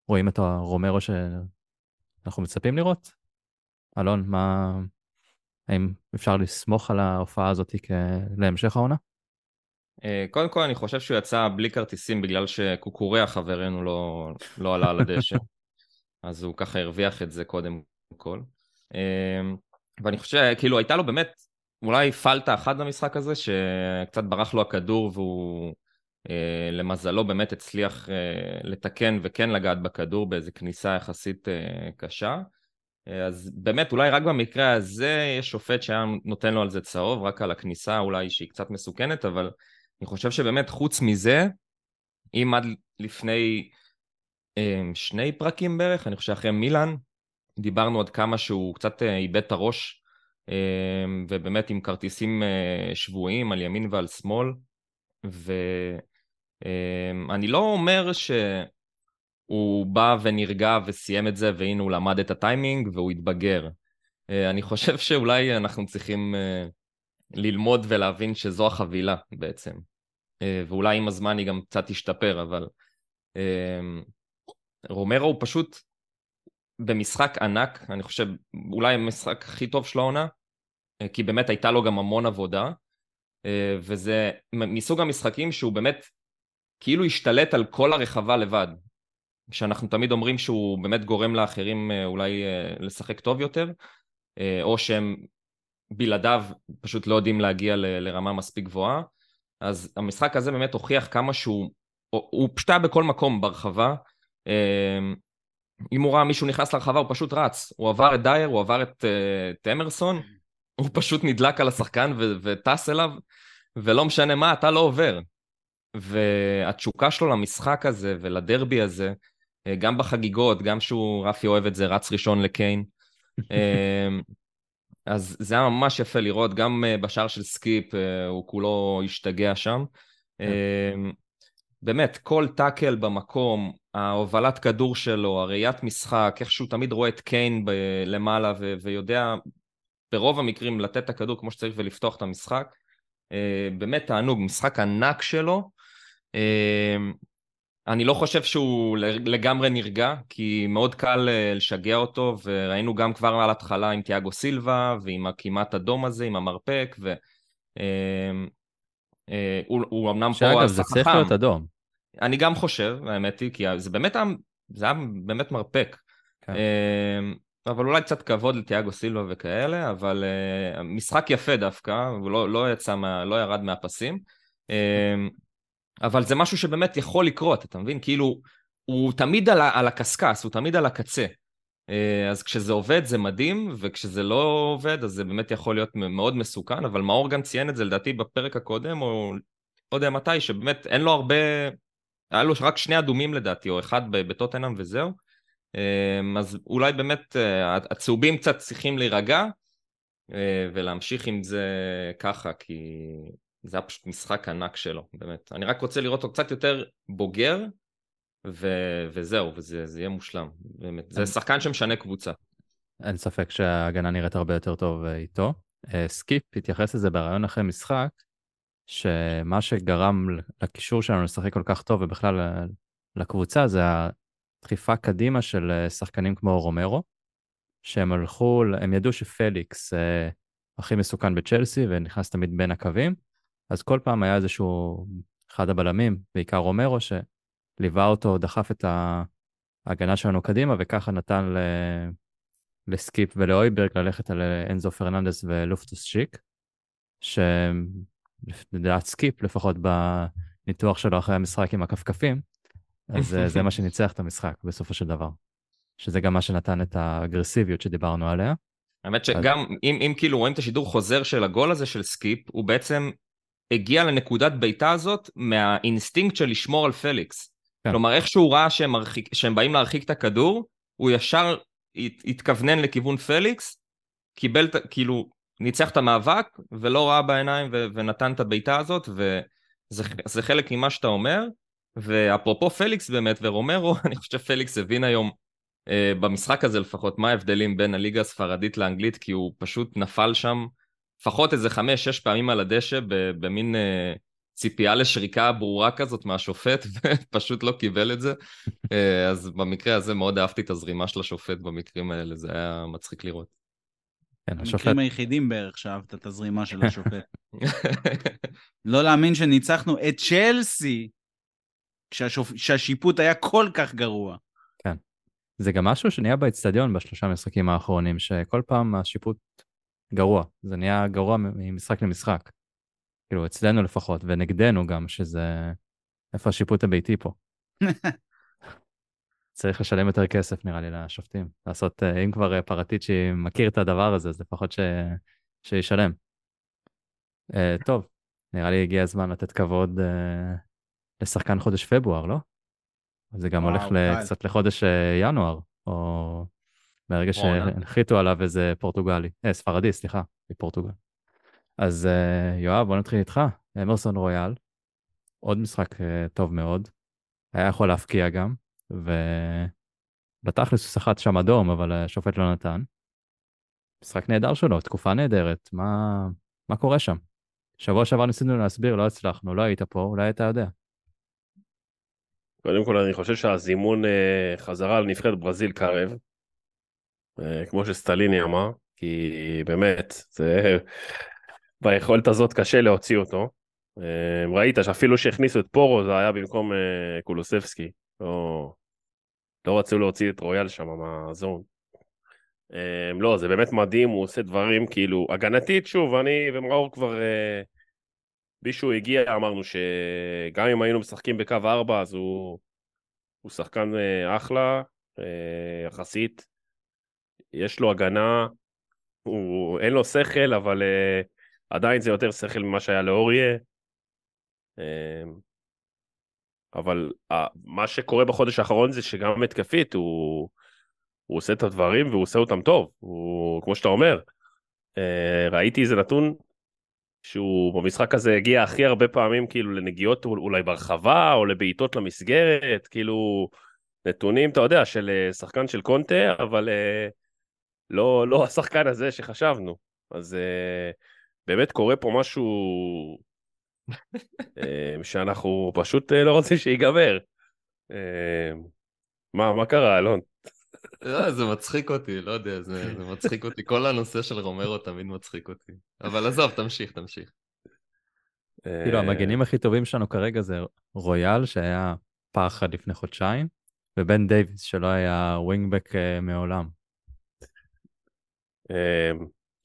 רואים את הרומרו שאנחנו מצפים לראות. אלון, מה... האם אפשר לסמוך על ההופעה הזאת כ... להמשך העונה? אה, קודם כל אני חושב שהוא יצא בלי כרטיסים בגלל שקוקוריה חברנו לא, לא עלה על הדשא. אז הוא ככה הרוויח את זה קודם כל. אה, ואני חושב שכאילו הייתה לו באמת אולי פלטה אחת במשחק הזה שקצת ברח לו הכדור והוא למזלו באמת הצליח אה, לתקן וכן לגעת בכדור באיזה כניסה יחסית אה, קשה. אה, אז באמת אולי רק במקרה הזה יש שופט שהיה נותן לו על זה צהוב, רק על הכניסה אולי שהיא קצת מסוכנת, אבל אני חושב שבאמת חוץ מזה, אם עד לפני אה, שני פרקים בערך, אני חושב שאחרי מילאן, דיברנו עד כמה שהוא קצת אה, איבד את הראש, אה, ובאמת עם כרטיסים אה, שבועיים על ימין ועל שמאל, ואני לא אומר שהוא בא ונרגע וסיים את זה, והנה הוא למד את הטיימינג והוא התבגר. אה, אני חושב שאולי אנחנו צריכים אה, ללמוד ולהבין שזו החבילה בעצם. אה, ואולי עם הזמן היא גם קצת תשתפר, אבל אה, רומרו הוא פשוט במשחק ענק, אני חושב אולי המשחק הכי טוב של העונה, כי באמת הייתה לו גם המון עבודה, וזה מסוג המשחקים שהוא באמת כאילו השתלט על כל הרחבה לבד. שאנחנו תמיד אומרים שהוא באמת גורם לאחרים אה, אולי אה, לשחק טוב יותר, או שהם בלעדיו פשוט לא יודעים להגיע לרמה מספיק גבוהה. אז המשחק הזה באמת הוכיח כמה שהוא, הוא פשוט היה בכל מקום ברחבה. אם הוא ראה מישהו נכנס לרחבה הוא פשוט רץ, הוא עבר את דייר, הוא עבר את, את אמרסון, הוא פשוט נדלק על השחקן ו- וטס אליו, ולא משנה מה, אתה לא עובר. והתשוקה שלו למשחק הזה ולדרבי הזה, אה, גם בחגיגות, גם שהוא, רפי אוהב את זה, רץ ראשון לקיין. אה, אז זה היה ממש יפה לראות, גם אה, בשער של סקיפ הוא כולו השתגע שם. באמת, כל טאקל במקום, ההובלת כדור שלו, הראיית משחק, איך שהוא תמיד רואה את קיין ב- למעלה ו- ויודע ברוב המקרים לתת את הכדור כמו שצריך ולפתוח את המשחק. אה, באמת תענוג, משחק ענק שלו. אה, אני לא חושב שהוא לגמרי נרגע, כי מאוד קל אה, לשגע אותו, וראינו גם כבר על ההתחלה עם תיאגו סילבה, ועם הכמעט אדום הזה, עם המרפק, ו... הוא אמנם פה שאגב, זה צריך להיות אדום. אני גם חושב, האמת היא, כי זה באמת זה היה באמת מרפק. כן. אבל אולי קצת כבוד לתיאגו סילבה וכאלה, אבל uh, משחק יפה דווקא, הוא לא, לא יצא, מה, לא ירד מהפסים. Uh, אבל זה משהו שבאמת יכול לקרות, אתה מבין? כאילו, הוא תמיד על, על הקשקש, הוא תמיד על הקצה. Uh, אז כשזה עובד זה מדהים, וכשזה לא עובד אז זה באמת יכול להיות מאוד מסוכן, אבל מאור גם ציין את זה לדעתי בפרק הקודם, או לא יודע מתי, שבאמת אין לו הרבה, היה לו רק שני אדומים לדעתי, או אחד בטוטנאם וזהו. אמ, אז אולי באמת אה, הצהובים קצת צריכים להירגע אה, ולהמשיך עם זה ככה, כי זה היה פשוט משחק ענק שלו, באמת. אני רק רוצה לראות אותו קצת יותר בוגר, ו- וזהו, וזה יהיה מושלם, באמת. זה שחקן שמשנה קבוצה. אין ספק שההגנה נראית הרבה יותר טוב אה, איתו. סקיפ התייחס לזה בריאיון אחרי משחק, שמה שגרם לקישור שלנו לשחק כל כך טוב ובכלל לקבוצה זה דחיפה קדימה של אה, שחקנים כמו רומרו, שהם הלכו, הם ידעו שפליקס אה, הכי מסוכן בצ'לסי ונכנס תמיד בין הקווים, אז כל פעם היה איזשהו, אחד הבלמים, בעיקר רומרו, שליווה אותו, דחף את ההגנה שלנו קדימה, וככה נתן ל... לסקיפ ולהויברג ללכת על אה, אנזו פרננדס ולופטוס צ'יק, שלדעת סקיפ, לפחות בניתוח שלו אחרי המשחק עם הכפכפים, אז אה, זה מה שניצח את המשחק בסופו של דבר. שזה גם מה שנתן את האגרסיביות שדיברנו עליה. האמת שגם אז... אם, אם כאילו רואים את השידור חוזר של הגול הזה של סקיפ, הוא בעצם הגיע לנקודת בעיטה הזאת מהאינסטינקט של לשמור על פליקס. כן. כלומר, איך שהוא ראה שהם, מרחיק, שהם באים להרחיק את הכדור, הוא ישר הת, התכוונן לכיוון פליקס, קיבל, כאילו, ניצח את המאבק, ולא ראה בעיניים ו, ונתן את הבעיטה הזאת, וזה חלק ממה שאתה אומר. ואפרופו פליקס באמת ורומרו, אני חושב שפליקס הבין היום אה, במשחק הזה לפחות מה ההבדלים בין הליגה הספרדית לאנגלית, כי הוא פשוט נפל שם לפחות איזה חמש-שש פעמים על הדשא במין אה, ציפייה לשריקה ברורה כזאת מהשופט, ופשוט לא קיבל את זה. אה, אז במקרה הזה מאוד אהבתי את הזרימה של השופט במקרים האלה, זה היה מצחיק לראות. כן, השופט... המקרים היחידים בערך שאהבת את הזרימה של השופט. לא להאמין שניצחנו את צ'לסי כשהשופ... כשהשיפוט היה כל כך גרוע. כן. זה גם משהו שנהיה באצטדיון בשלושה משחקים האחרונים, שכל פעם השיפוט גרוע. זה נהיה גרוע ממשחק למשחק. כאילו, אצלנו לפחות, ונגדנו גם, שזה... איפה השיפוט הביתי פה? צריך לשלם יותר כסף, נראה לי, לשופטים. לעשות, אה, אם כבר אה, פרטיצ'י מכיר את הדבר הזה, אז לפחות ש... שישלם. Uh, טוב, נראה לי הגיע הזמן לתת כבוד uh, לשחקן חודש פברואר, לא? זה גם וואו, הולך קצת לחודש אה, ינואר, או מהרגע שהנחיתו עליו איזה פורטוגלי, אה, ספרדי, סליחה, מפורטוגל. אז אה, יואב, בוא נתחיל איתך. אמרסון רויאל, עוד משחק אה, טוב מאוד, היה יכול להפקיע גם, ובתכלס הוא סחט שם אדום, אבל השופט לא נתן. משחק נהדר שלו, תקופה נהדרת, מה, מה קורה שם? שבוע שעבר ניסינו להסביר, לא הצלחנו, לא היית פה, אולי אתה יודע. קודם כל אני חושב שהזימון אה, חזרה לנבחרת ברזיל קרב, אה, כמו שסטליני אמר, כי באמת, זה... ביכולת הזאת קשה להוציא אותו. אה, ראית שאפילו שהכניסו את פורו זה היה במקום קולוסבסקי. לא, לא רצו להוציא את רויאל שם מהזון. לא, זה באמת מדהים, הוא עושה דברים כאילו, הגנתית, שוב, אני ומאור כבר... מישהו הגיע, אמרנו שגם אם היינו משחקים בקו 4, אז הוא, הוא שחקן אחלה, יחסית. יש לו הגנה, הוא, אין לו שכל, אבל עדיין זה יותר שכל ממה שהיה לאוריה. אבל מה שקורה בחודש האחרון זה שגם התקפית הוא, הוא עושה את הדברים והוא עושה אותם טוב, הוא, כמו שאתה אומר. אה, ראיתי איזה נתון שהוא במשחק הזה הגיע הכי הרבה פעמים כאילו לנגיעות אולי ברחבה או לבעיטות למסגרת, כאילו נתונים, אתה יודע, של אה, שחקן של קונטה, אבל אה, לא, לא השחקן הזה שחשבנו. אז באמת קורה פה משהו אה, שאנחנו פשוט אה, לא רוצים שיגמר. אה, מה, מה קרה, אלון? לא, זה מצחיק אותי, לא יודע, זה, זה מצחיק אותי. כל הנושא של רומרו תמיד מצחיק אותי. אבל עזוב, תמשיך, תמשיך. כאילו, המגנים הכי טובים שלנו כרגע זה רויאל, שהיה פחד לפני חודשיים, ובן דייוויס, שלא היה ווינגבק מעולם.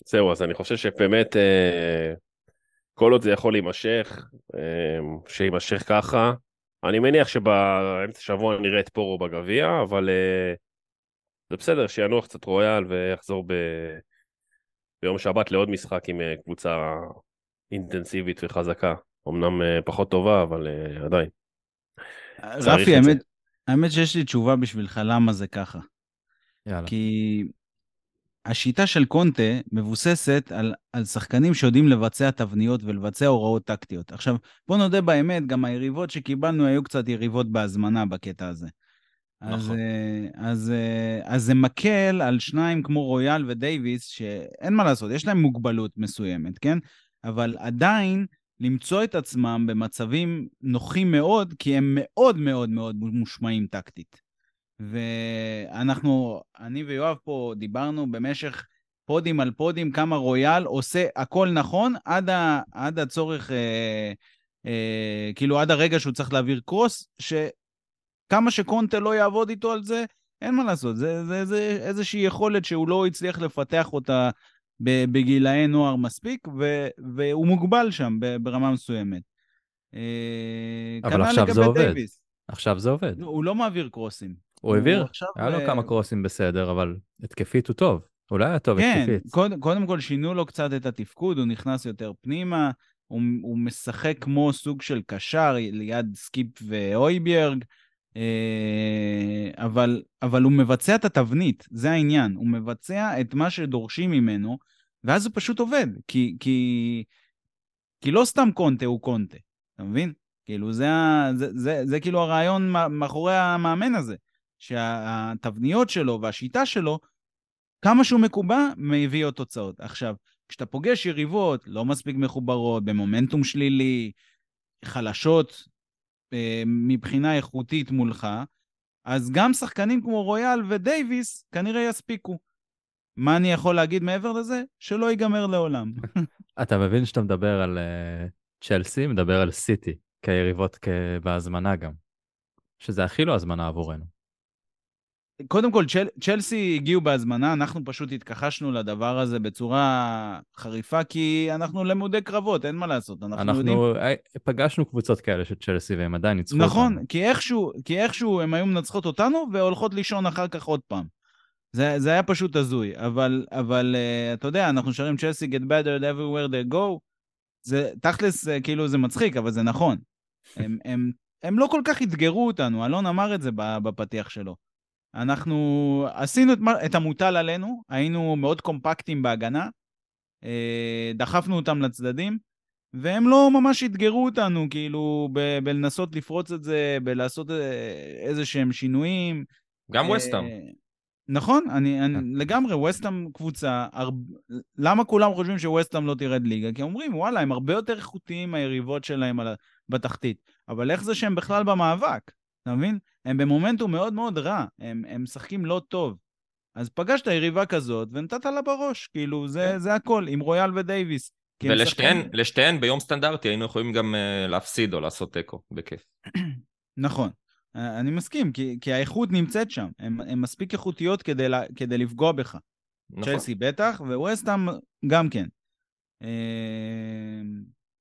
זהו, אז אני חושב שבאמת כל עוד זה יכול להימשך, שיימשך ככה. אני מניח שבאמצע השבוע נראה את פורו בגביע, אבל אה, זה בסדר, שינוח קצת רויאל ויחזור ב... ביום שבת לעוד משחק עם אה, קבוצה אינטנסיבית וחזקה. אמנם אה, פחות טובה, אבל עדיין. רפי, האמת, האמת שיש לי תשובה בשבילך למה זה ככה. יאללה. כי השיטה של קונטה מבוססת על, על שחקנים שיודעים לבצע תבניות ולבצע הוראות טקטיות. עכשיו, בוא נודה באמת, גם היריבות שקיבלנו היו קצת יריבות בהזמנה בקטע הזה. נכון. אז, אה, אז, אה, אז זה מקל על שניים כמו רויאל ודייוויס, שאין מה לעשות, יש להם מוגבלות מסוימת, כן? אבל עדיין למצוא את עצמם במצבים נוחים מאוד, כי הם מאוד מאוד מאוד מושמעים טקטית. ואנחנו, אני ויואב פה דיברנו במשך פודים על פודים כמה רויאל עושה הכל נכון עד, ה, עד הצורך, אה, אה, כאילו עד הרגע שהוא צריך להעביר קרוס, שכמה שקונטה לא יעבוד איתו על זה, אין מה לעשות, זה, זה, זה איזושהי יכולת שהוא לא הצליח לפתח אותה בגילאי נוער מספיק, ו, והוא מוגבל שם ברמה מסוימת. אה, אבל עכשיו זה עובד. דייוויס. עכשיו זה עובד. הוא לא מעביר קרוסים. הוא העביר, היה לו כמה קרוסים בסדר, אבל התקפית הוא טוב. הוא לא היה טוב כן, התקפית. כן, קודם, קודם כל שינו לו קצת את התפקוד, הוא נכנס יותר פנימה, הוא, הוא משחק כמו סוג של קשר ליד סקיפ והויברג, אה, אבל, אבל הוא מבצע את התבנית, זה העניין. הוא מבצע את מה שדורשים ממנו, ואז הוא פשוט עובד, כי, כי, כי לא סתם קונטה הוא קונטה, אתה מבין? כאילו, זה, זה, זה, זה כאילו הרעיון מאחורי המאמן הזה. שהתבניות שלו והשיטה שלו, כמה שהוא מקובע, מביא עוד תוצאות. עכשיו, כשאתה פוגש יריבות לא מספיק מחוברות, במומנטום שלילי, חלשות אה, מבחינה איכותית מולך, אז גם שחקנים כמו רויאל ודייוויס כנראה יספיקו. מה אני יכול להגיד מעבר לזה? שלא ייגמר לעולם. אתה מבין שאתה מדבר על uh, צ'לסי, מדבר על סיטי, כיריבות בהזמנה גם. שזה הכי לא הזמנה עבורנו. קודם כל, צ'ל, צ'לסי הגיעו בהזמנה, אנחנו פשוט התכחשנו לדבר הזה בצורה חריפה, כי אנחנו למודי קרבות, אין מה לעשות. אנחנו, אנחנו יודעים... אה, פגשנו קבוצות כאלה של צ'לסי, והם עדיין ניצחו נכון, אותנו. כי איכשהו, כי איכשהו הם היו מנצחות אותנו, והולכות לישון אחר כך עוד פעם. זה, זה היה פשוט הזוי, אבל, אבל uh, אתה יודע, אנחנו שרים צ'לסי get better everywhere they go, זה תכלס, uh, כאילו זה מצחיק, אבל זה נכון. הם, הם, הם לא כל כך אתגרו אותנו, אלון אמר את זה בפתיח שלו. אנחנו עשינו את, את המוטל עלינו, היינו מאוד קומפקטים בהגנה, אה, דחפנו אותם לצדדים, והם לא ממש אתגרו אותנו, כאילו, ב- בלנסות לפרוץ את זה, בלעשות אה, איזה שהם שינויים. גם ווסטאם. נכון, אני, אני כן. לגמרי, ווסטאם קבוצה, הרב... למה כולם חושבים שווסטאם לא תרד ליגה? כי אומרים, וואלה, הם הרבה יותר איכותיים מהיריבות שלהם על... בתחתית. אבל איך זה שהם בכלל במאבק? אתה מבין? הם במומנטום מאוד מאוד רע, הם, הם משחקים לא טוב. אז פגשת יריבה כזאת ונתת לה בראש, כאילו, זה, כן. זה הכל, עם רויאל ודייוויס. ולשתיהן ביום סטנדרטי היינו יכולים גם אה, להפסיד או לעשות תיקו, בכיף. נכון. אה, אני מסכים, כי, כי האיכות נמצאת שם. הן מספיק איכותיות כדי, לה, כדי לפגוע בך. נכון. צ'לסי בטח, וווסטהאם גם כן.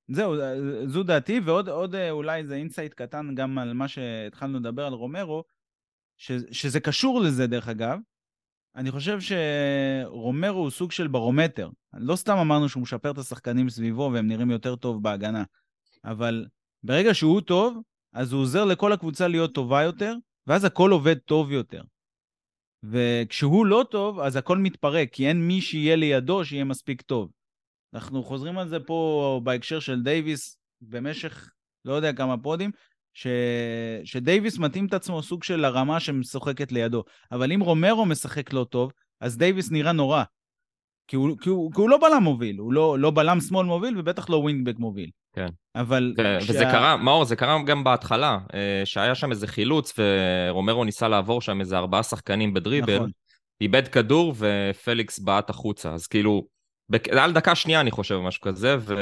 זהו, אה, זו דעתי, ועוד עוד, אה, אולי איזה insight קטן גם על מה שהתחלנו לדבר על רומרו, ש, שזה קשור לזה דרך אגב. אני חושב שרומרו הוא סוג של ברומטר. לא סתם אמרנו שהוא משפר את השחקנים סביבו והם נראים יותר טוב בהגנה, אבל ברגע שהוא טוב, אז הוא עוזר לכל הקבוצה להיות טובה יותר, ואז הכל עובד טוב יותר. וכשהוא לא טוב, אז הכל מתפרק, כי אין מי שיהיה לידו שיהיה מספיק טוב. אנחנו חוזרים על זה פה בהקשר של דייוויס במשך לא יודע כמה פודים, ש... שדייוויס מתאים את עצמו סוג של לרמה שמשוחקת לידו. אבל אם רומרו משחק לא טוב, אז דייוויס נראה נורא. כי הוא, כי הוא, כי הוא לא בלם מוביל, הוא לא, לא בלם שמאל מוביל ובטח לא ווינגבק מוביל. כן. אבל... ו- כשה- וזה קרה, מאור, זה קרה גם בהתחלה, אה, שהיה שם איזה חילוץ ורומרו ניסה לעבור שם איזה ארבעה שחקנים בדריבל, נכון. איבד כדור ופליקס בעט החוצה, אז כאילו, בק- על דקה שנייה אני חושב, משהו כזה, ו...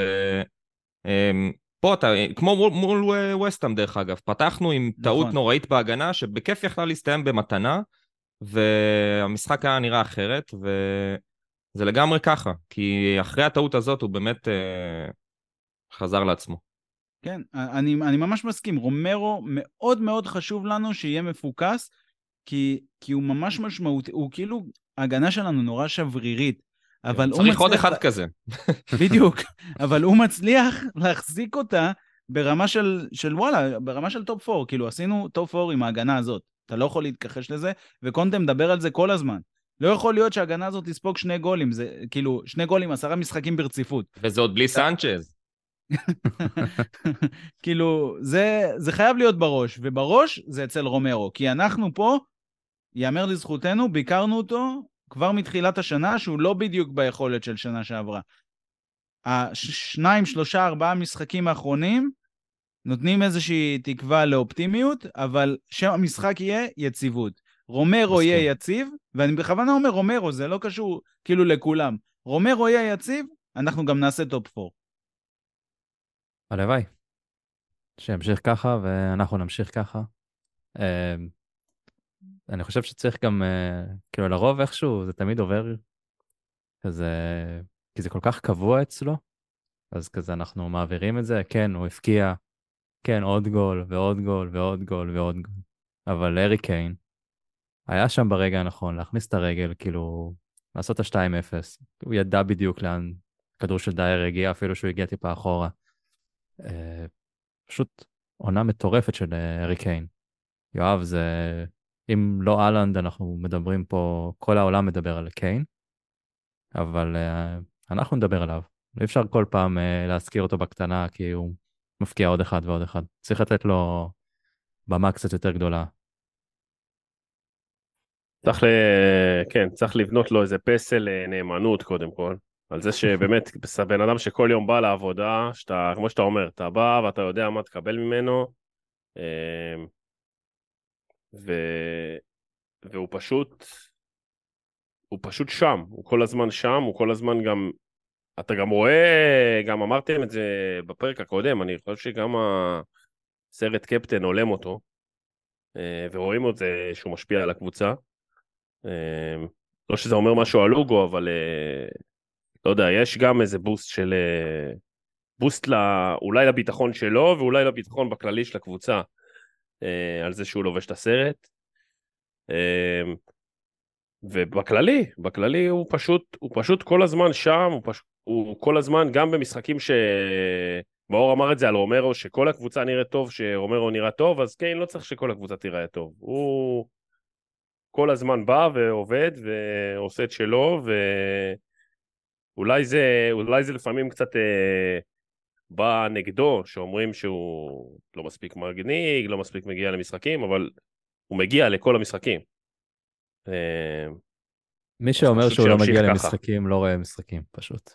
אמ, פה אתה, כמו מול, מול ו- וסטהאם דרך אגב, פתחנו עם טעות נכון. נוראית בהגנה, שבכיף יכלה להסתיים במתנה, והמשחק היה נראה אחרת, וזה לגמרי ככה, כי אחרי הטעות הזאת הוא באמת אה, חזר לעצמו. כן, אני, אני ממש מסכים. רומרו, מאוד מאוד חשוב לנו שיהיה מפוקס, כי, כי הוא ממש משמעותי, הוא כאילו, ההגנה שלנו נורא שברירית, אבל הוא צריך עוד מצליח- אחד כזה. בדיוק, אבל הוא מצליח להחזיק אותה ברמה של, של וואלה, ברמה של top 4, כאילו עשינו top 4 עם ההגנה הזאת, אתה לא יכול להתכחש לזה, וקונטה מדבר על זה כל הזמן. לא יכול להיות שההגנה הזאת תספוג שני גולים, זה כאילו, שני גולים, עשרה משחקים ברציפות. וזה עוד בלי סנצ'ז. כאילו, זה, זה חייב להיות בראש, ובראש זה אצל רומרו, כי אנחנו פה, יאמר לזכותנו, ביקרנו אותו כבר מתחילת השנה, שהוא לא בדיוק ביכולת של שנה שעברה. השניים, שלושה, ארבעה משחקים האחרונים נותנים איזושהי תקווה לאופטימיות, אבל שם המשחק יהיה יציבות. רומרו מסכים. יהיה יציב, ואני בכוונה אומר רומרו, זה לא קשור כאילו לכולם. רומרו יהיה יציב, אנחנו גם נעשה top 4. הלוואי. שימשיך ככה ואנחנו נמשיך ככה. אני חושב שצריך גם, אה, כאילו לרוב איכשהו זה תמיד עובר כזה, כי זה כל כך קבוע אצלו, אז כזה אנחנו מעבירים את זה, כן, הוא הבקיע, כן, עוד גול ועוד גול ועוד גול ועוד גול. אבל ארי קיין היה שם ברגע הנכון, להכניס את הרגל, כאילו, לעשות את ה-2-0. הוא ידע בדיוק לאן הכדור של דייר הגיע, אפילו שהוא הגיע טיפה אחורה. אה, פשוט עונה מטורפת של אה, ארי קיין. יואב, זה... אם לא אהלנד, אנחנו מדברים פה, כל העולם מדבר על קיין, אבל אה, אנחנו נדבר עליו. אי אפשר כל פעם אה, להזכיר אותו בקטנה, כי הוא מפקיע עוד אחד ועוד אחד. צריך לתת לו במה קצת יותר גדולה. צריך ל... כן, צריך לבנות לו איזה פסל אה, נאמנות קודם כל. על זה שבאמת, בן אדם שכל יום בא לעבודה, שאתה, כמו שאתה אומר, אתה בא ואתה יודע מה תקבל ממנו, ו... והוא פשוט, הוא פשוט שם, הוא כל הזמן שם, הוא כל הזמן גם, אתה גם רואה, גם אמרתם את זה בפרק הקודם, אני חושב שגם הסרט קפטן הולם אותו, אה, ורואים את זה שהוא משפיע על הקבוצה. אה, לא שזה אומר משהו על לוגו, אבל אה, לא יודע, יש גם איזה בוסט של... בוסט לא, אולי לביטחון שלו ואולי לביטחון בכללי של הקבוצה על זה שהוא לובש את הסרט. אה, ובכללי, בכללי הוא פשוט, הוא פשוט כל הזמן שם, הוא, פש... הוא כל הזמן גם במשחקים ש... מאור אמר את זה על רומרו, שכל הקבוצה נראית טוב, שרומרו נראה טוב, אז כן, לא צריך שכל הקבוצה תיראה טוב. הוא כל הזמן בא ועובד ועושה את שלו, ואולי זה, זה לפעמים קצת אה, בא נגדו, שאומרים שהוא לא מספיק מגניג, לא מספיק מגיע למשחקים, אבל הוא מגיע לכל המשחקים. אה, מי שאומר שהוא לא מגיע ככה. למשחקים, לא רואה משחקים, פשוט.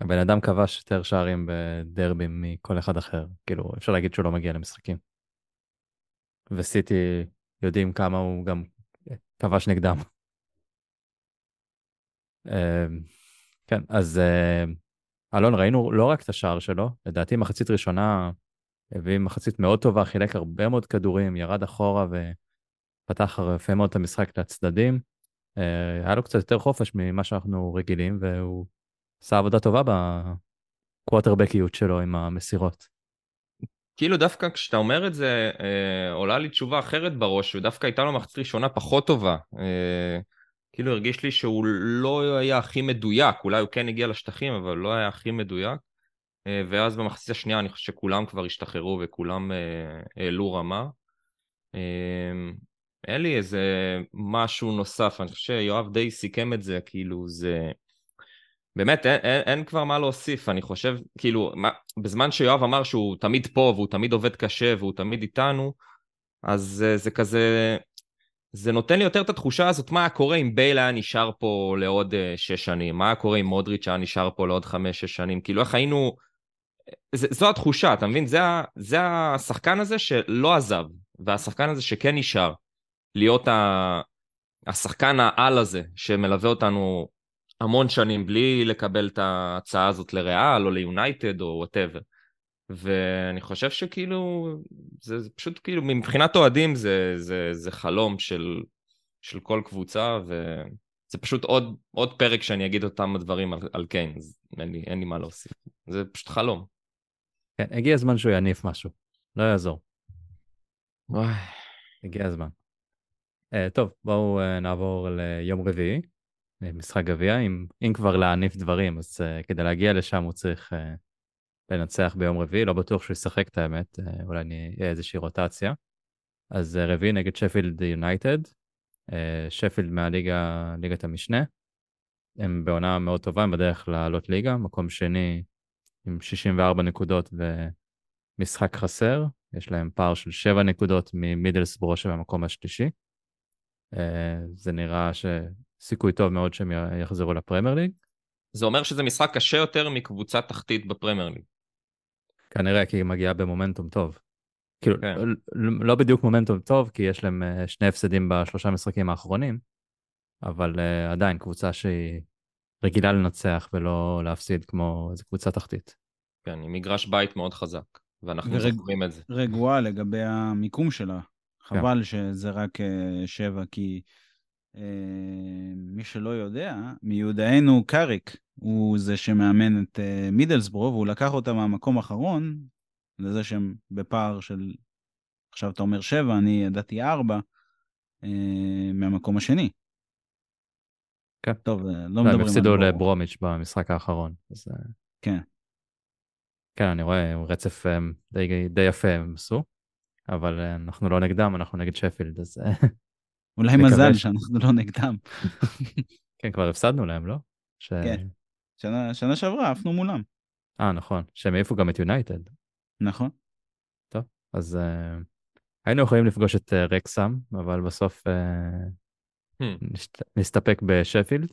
הבן אדם כבש יותר שערים בדרבים מכל אחד אחר. כאילו, אפשר להגיד שהוא לא מגיע למשחקים. וסיטי יודעים כמה הוא גם כבש נגדם. אמ, כן, אז אמ, אלון, ראינו לא רק את השער שלו, לדעתי מחצית ראשונה הביא מחצית מאוד טובה, חילק הרבה מאוד כדורים, ירד אחורה ופתח יפה מאוד את המשחק לצדדים. אה, היה לו קצת יותר חופש ממה שאנחנו רגילים, והוא עשה עבודה טובה בקווטרבקיות שלו עם המסירות. כאילו דווקא כשאתה אומר את זה, אה, עולה לי תשובה אחרת בראש, ודווקא הייתה לו מחצית ראשונה פחות טובה. אה, כאילו הרגיש לי שהוא לא היה הכי מדויק, אולי הוא כן הגיע לשטחים, אבל לא היה הכי מדויק. אה, ואז במחצית השנייה אני חושב שכולם כבר השתחררו וכולם אה, העלו רמה. אה, אין לי איזה משהו נוסף, אני חושב שיואב די סיכם את זה, כאילו זה... באמת, אין, אין, אין כבר מה להוסיף, אני חושב, כאילו, מה, בזמן שיואב אמר שהוא תמיד פה והוא תמיד עובד קשה והוא תמיד איתנו, אז זה, זה כזה, זה נותן לי יותר את התחושה הזאת, מה קורה אם בייל היה נשאר פה לעוד אה, שש שנים, מה קורה אם מודריץ' היה נשאר פה לעוד חמש-שש שנים, כאילו איך היינו, זה, זו התחושה, אתה מבין? זה, זה השחקן הזה שלא עזב, והשחקן הזה שכן נשאר, להיות ה, השחקן העל הזה שמלווה אותנו המון שנים בלי לקבל את ההצעה הזאת לריאל או ליונייטד או whatever. ואני חושב שכאילו, זה, זה פשוט כאילו, מבחינת אוהדים זה, זה, זה חלום של, של כל קבוצה, וזה פשוט עוד, עוד פרק שאני אגיד אותם הדברים על, על קיין, אז אין לי, אין לי מה להוסיף. זה פשוט חלום. כן, הגיע הזמן שהוא יניף משהו, לא יעזור. וואי. הגיע הזמן. Uh, טוב, בואו uh, נעבור ליום רביעי, משחק גביע. אם, אם כבר להניף דברים, אז uh, כדי להגיע לשם הוא צריך uh, לנצח ביום רביעי, לא בטוח שהוא ישחק את האמת, uh, אולי נהיה איזושהי רוטציה. אז uh, רביעי נגד שפילד יונייטד, שפילד מהליגה, ליגת המשנה. הם בעונה מאוד טובה, הם בדרך לעלות ליגה, מקום שני עם 64 נקודות ומשחק חסר, יש להם פער של 7 נקודות ממידלסבורו שבמקום השלישי. אה, זה נראה שסיכוי טוב מאוד שהם יחזרו לפרמייר ליג. זה אומר שזה משחק קשה יותר מקבוצה תחתית בפרמייר ליג. כנראה כי היא מגיעה במומנטום טוב. כאילו, כן. לא בדיוק מומנטום טוב, כי יש להם אה, שני הפסדים בשלושה משחקים האחרונים, אבל uh, עדיין קבוצה שהיא רגילה לנצח ולא להפסיד כמו איזה קבוצה תחתית. כן, עם מגרש בית מאוד חזק, ואנחנו ורג- זוכרים את זה. רגועה לגבי המיקום שלה. כן. חבל שזה רק אה, שבע, כי אה, מי שלא יודע, מיודענו קאריק הוא זה שמאמן את אה, מידלסבורו, והוא לקח אותה מהמקום האחרון, לזה שהם בפער של, עכשיו אתה אומר שבע, אני ידעתי ארבע, אה, מהמקום השני. כן. טוב, אה, לא לא, מדברים הם על הפסידו בורו. לברומיץ' במשחק האחרון. אז, כן. כן, אני רואה רצף די, די יפה הם עשו, אבל אנחנו לא נגדם, אנחנו נגד שפילד, אז אולי מזל שאנחנו לא נגדם. כן, כבר הפסדנו להם, לא? ש... כן. שנה, שנה שעברה עפנו מולם. אה, נכון, שהם העיפו גם את יונייטד. נכון. אז uh, היינו יכולים לפגוש את uh, רקסם, אבל בסוף uh, Hmm. נסת, נסתפק בשפילד.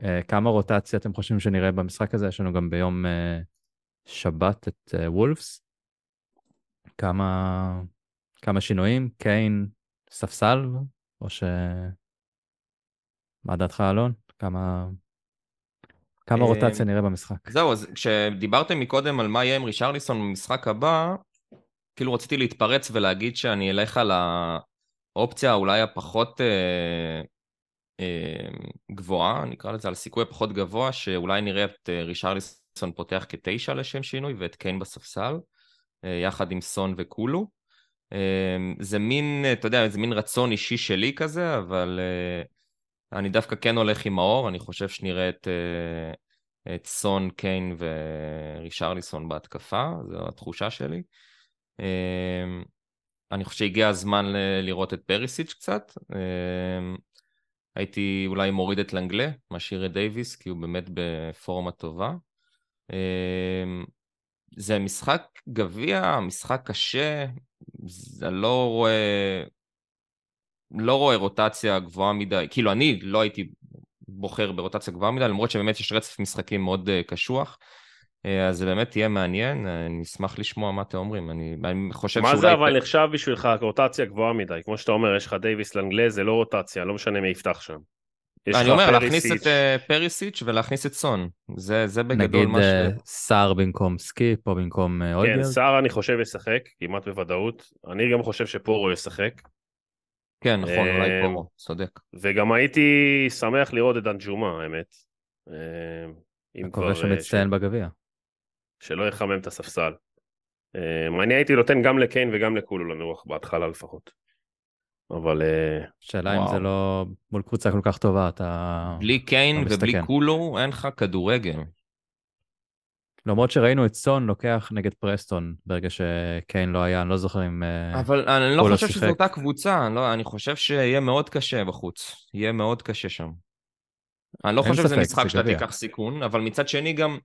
Uh, כמה רוטציה אתם חושבים שנראה במשחק הזה? יש לנו גם ביום uh, שבת את uh, וולפס. כמה, כמה שינויים? קיין ספסל? או ש... מה דעתך, אלון? כמה... כמה אה, רוטציה נראה במשחק? זהו, אז כשדיברתם מקודם על מה יהיה עם רישרליסון במשחק הבא, כאילו רציתי להתפרץ ולהגיד שאני אלך על האופציה אולי הפחות אה, אה, גבוהה, נקרא לזה על סיכוי הפחות גבוה, שאולי נראה את אה, רישרליסון פותח כתשע לשם שינוי ואת קיין בספסל, אה, יחד עם סון וקולו. אה, זה מין, אה, אתה יודע, זה מין רצון אישי שלי כזה, אבל אה, אני דווקא כן הולך עם מאור, אני חושב שנראה את, אה, את סון, קיין ורישרליסון בהתקפה, זו התחושה שלי. אה, אני חושב שהגיע הזמן לראות את פריסיץ' קצת. אה, הייתי אולי מוריד את לנגלה, משאיר את דייוויס, כי הוא באמת בפורמה טובה. אה, זה משחק גביע, משחק קשה, זה לא רואה... לא רואה רוטציה גבוהה מדי, כאילו אני לא הייתי בוחר ברוטציה גבוהה מדי, למרות שבאמת יש רצף משחקים מאוד uh, קשוח, uh, אז זה באמת יהיה מעניין, אני אשמח לשמוע מה אתם אומרים, אני, אני חושב מה שאולי... זה אבל נחשב בשבילך רוטציה גבוהה מדי? כמו שאתה אומר, יש לך דייוויס לנגלה, זה לא רוטציה, לא משנה מי יפתח שם. אני אומר, להכניס. את אה, פרישיץ' ולהכניס את סון. זה זה בגדול נגיד מה ש... אה, סער במקום סקיפ או במקום אה, כן, הויברג. סער אני חושב ישחק, כמעט בוודאות. אני גם חושב שפורו ישחק. כן, נכון, אולי אה, פורו, צודק. וגם הייתי שמח לראות את דנג'ומה, האמת. אה. הכובש אה, המצטיין בגביע. שלא יחמם את הספסל. אני הייתי נותן גם לקיין וגם לקולו לנוח בהתחלה לפחות. אבל שאלה אם. זה לא מול קבוצה כל כך טובה, אתה... בלי קיין אתה ובלי. קולו, אין לך כדורגל. למרות שראינו את סון לוקח נגד פרסטון ברגע שקיין לא היה, אני לא זוכר אם... אה, אבל אני לא חושב שזו. אותה קבוצה, לא, אני חושב שיהיה מאוד קשה בחוץ. יהיה מאוד קשה שם. אני לא חושב שזה משחק שאתה. תיקח סיכון, אבל מצד שני גם,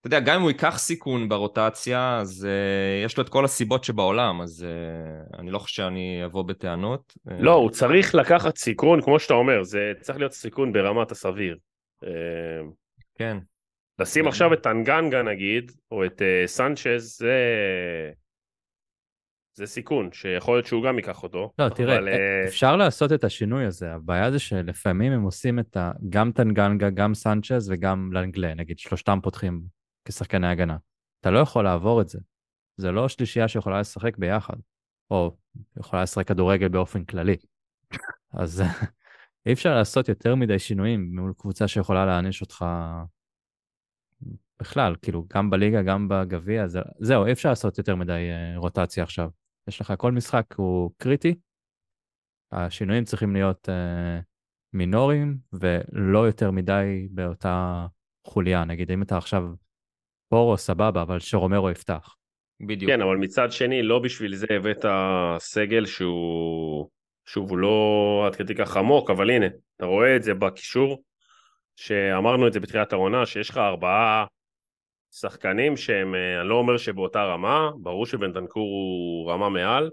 אתה יודע, גם אם הוא ייקח סיכון ברוטציה, אז uh, יש לו את כל הסיבות שבעולם, אז uh, אני לא חושב שאני אבוא בטענות. לא, הוא צריך לקחת סיכון, כמו שאתה אומר, זה צריך להיות סיכון ברמת הסביר. כן. לשים כן. עכשיו את טנגנגה נגיד, או את אה, סנצ'ז, זה... זה סיכון, שיכול להיות שהוא גם ייקח אותו. לא, תראה, אבל, אה, אפשר לעשות את השינוי הזה, הבעיה זה שלפעמים הם עושים את ה... גם טנגנגה, גם סנצ'ז וגם לנגלה, נגיד שלושתם פותחים כשחקני הגנה. אתה לא יכול לעבור את זה. זה לא שלישייה שיכולה לשחק ביחד, או יכולה לשחק כדורגל באופן כללי. אז אי אפשר לעשות יותר מדי שינויים מול קבוצה שיכולה להעניש אותך בכלל, כאילו, גם בליגה, גם בגביע, זה... זהו, אי אפשר לעשות יותר מדי אה, רוטציה עכשיו. יש לך, כל משחק הוא קריטי, השינויים צריכים להיות אה, מינוריים ולא יותר מדי באותה חוליה. נגיד, אם אתה עכשיו פורו, סבבה, אבל שרומרו יפתח. בדיוק. כן, אבל מצד שני, לא בשביל זה הבאת סגל שהוא, שוב, הוא לא עד כדי כך עמוק, אבל הנה, אתה רואה את זה בקישור, שאמרנו את זה בתחילת העונה, שיש לך ארבעה שחקנים שהם, אה, אני לא אומר שבאותה רמה, ברור שבנטנקור הוא רמה מעל,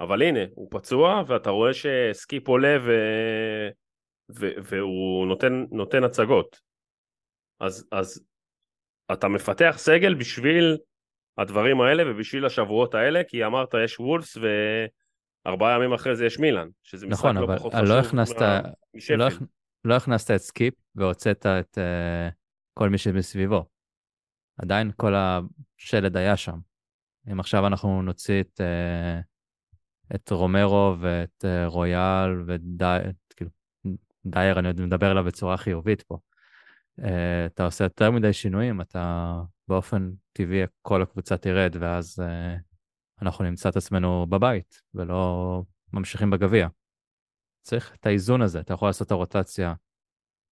אבל הנה, הוא פצוע, ואתה רואה שסקיפ עולה ו... ו... והוא נותן, נותן הצגות. אז, אז אתה מפתח סגל בשביל הדברים האלה ובשביל השבועות האלה, כי אמרת יש וולפס וארבעה ימים אחרי זה יש מילאן, שזה משחק נכון, לא פחות לא חשוב הכנסת- מה- לא, לא הכנסת את סקיפ והוצאת את אה, כל מי שמסביבו. עדיין כל השלד היה שם. אם עכשיו אנחנו נוציא את, אה, את רומרו ואת אה, רויאל ודייר, כאילו, דייר, אני עוד מדבר עליו בצורה חיובית פה. Uh, אתה עושה יותר מדי שינויים, אתה באופן טבעי כל הקבוצה תרד, ואז אנחנו נמצא את עצמנו בבית, ולא ממשיכים בגביע. צריך את האיזון הזה, אתה יכול לעשות את הרוטציה,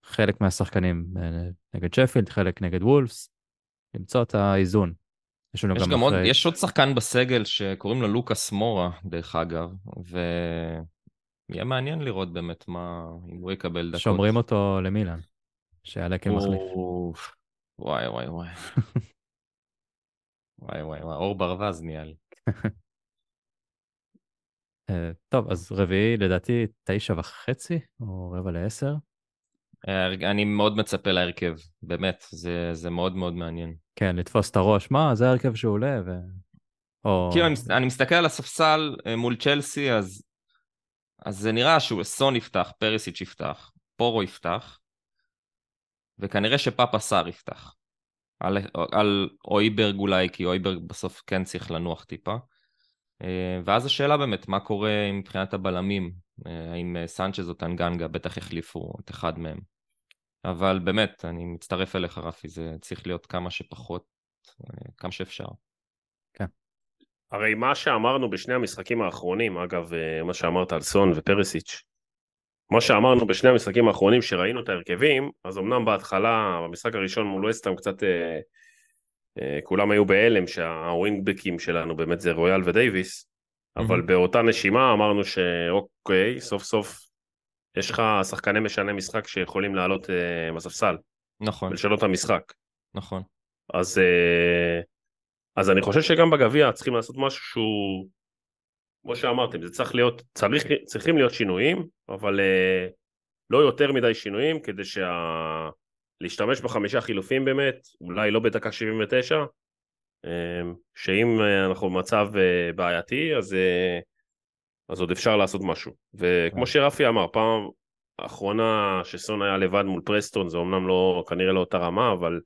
חלק מהשחקנים אה, נגד שפילד, חלק נגד וולפס, למצוא את האיזון. יש יש גם עוד. יש עוד שחקן בסגל שקוראים לו לוקאס מורה, דרך אגב, ויהיה מעניין לראות באמת מה, אם הוא יקבל דקות. שומרים אותו למילן, שיעלה כמחליף. אוף, וואי וואי וואי. וואי וואי וואי, אור ברווז נהיה לי. אה, טוב, אז רביעי לדעתי תשע וחצי, או רבע לעשר. אני מאוד מצפה להרכב, באמת, זה, זה מאוד מאוד מעניין. כן, לתפוס את הראש, מה, זה ההרכב שעולה, ו... או... כאילו, אני, אני מסתכל על הספסל אה, מול צ'לסי, אז, אז זה נראה שהוא סון יפתח, פריסיץ' יפתח, פורו יפתח, וכנראה שפאפה סאר יפתח. על, על אויברג אולי, כי אויברג בסוף כן צריך לנוח טיפה. אה, ואז השאלה באמת, מה קורה מבחינת הבלמים? אה, האם סנצ'ז או טנגנגה בטח יחליפו את אחד מהם. אבל באמת, אני מצטרף אליך, רפי, זה צריך להיות כמה שפחות, אה, כמה שאפשר. הרי מה שאמרנו בשני המשחקים האחרונים, אגב, אה, מה שאמרת על סון ופרסיץ', מה שאמרנו בשני המשחקים האחרונים שראינו את ההרכבים, אז אמנם בהתחלה, במשחק הראשון מול וסטהאם קצת, אה, אה, כולם היו בהלם שהווינגבקים שלנו באמת זה רויאל ודייוויס, אבל מהמם. באותה נשימה אמרנו שאוקיי, סוף סוף יש לך שחקני משנה משחק שיכולים לעלות אה, בספסל נכון, ולשנות את המשחק. נכון. אז, אה, אז אני חושב שגם בגביע צריכים לעשות משהו שהוא, כמו שאמרתם, זה צריך להיות, צריך, צריכים להיות שינויים, אבל אה, לא יותר מדי שינויים, כדי שה... להשתמש בחמישה חילופים באמת, אולי לא בדקה 79, אה, שאם אנחנו במצב בעייתי, אז, אז עוד אפשר לעשות משהו. וכמו שרפי אמר, פעם, האחרונה שסון היה לבד מול פרסטון, זה אמנם לא, כנראה לא אותה רמה, אבל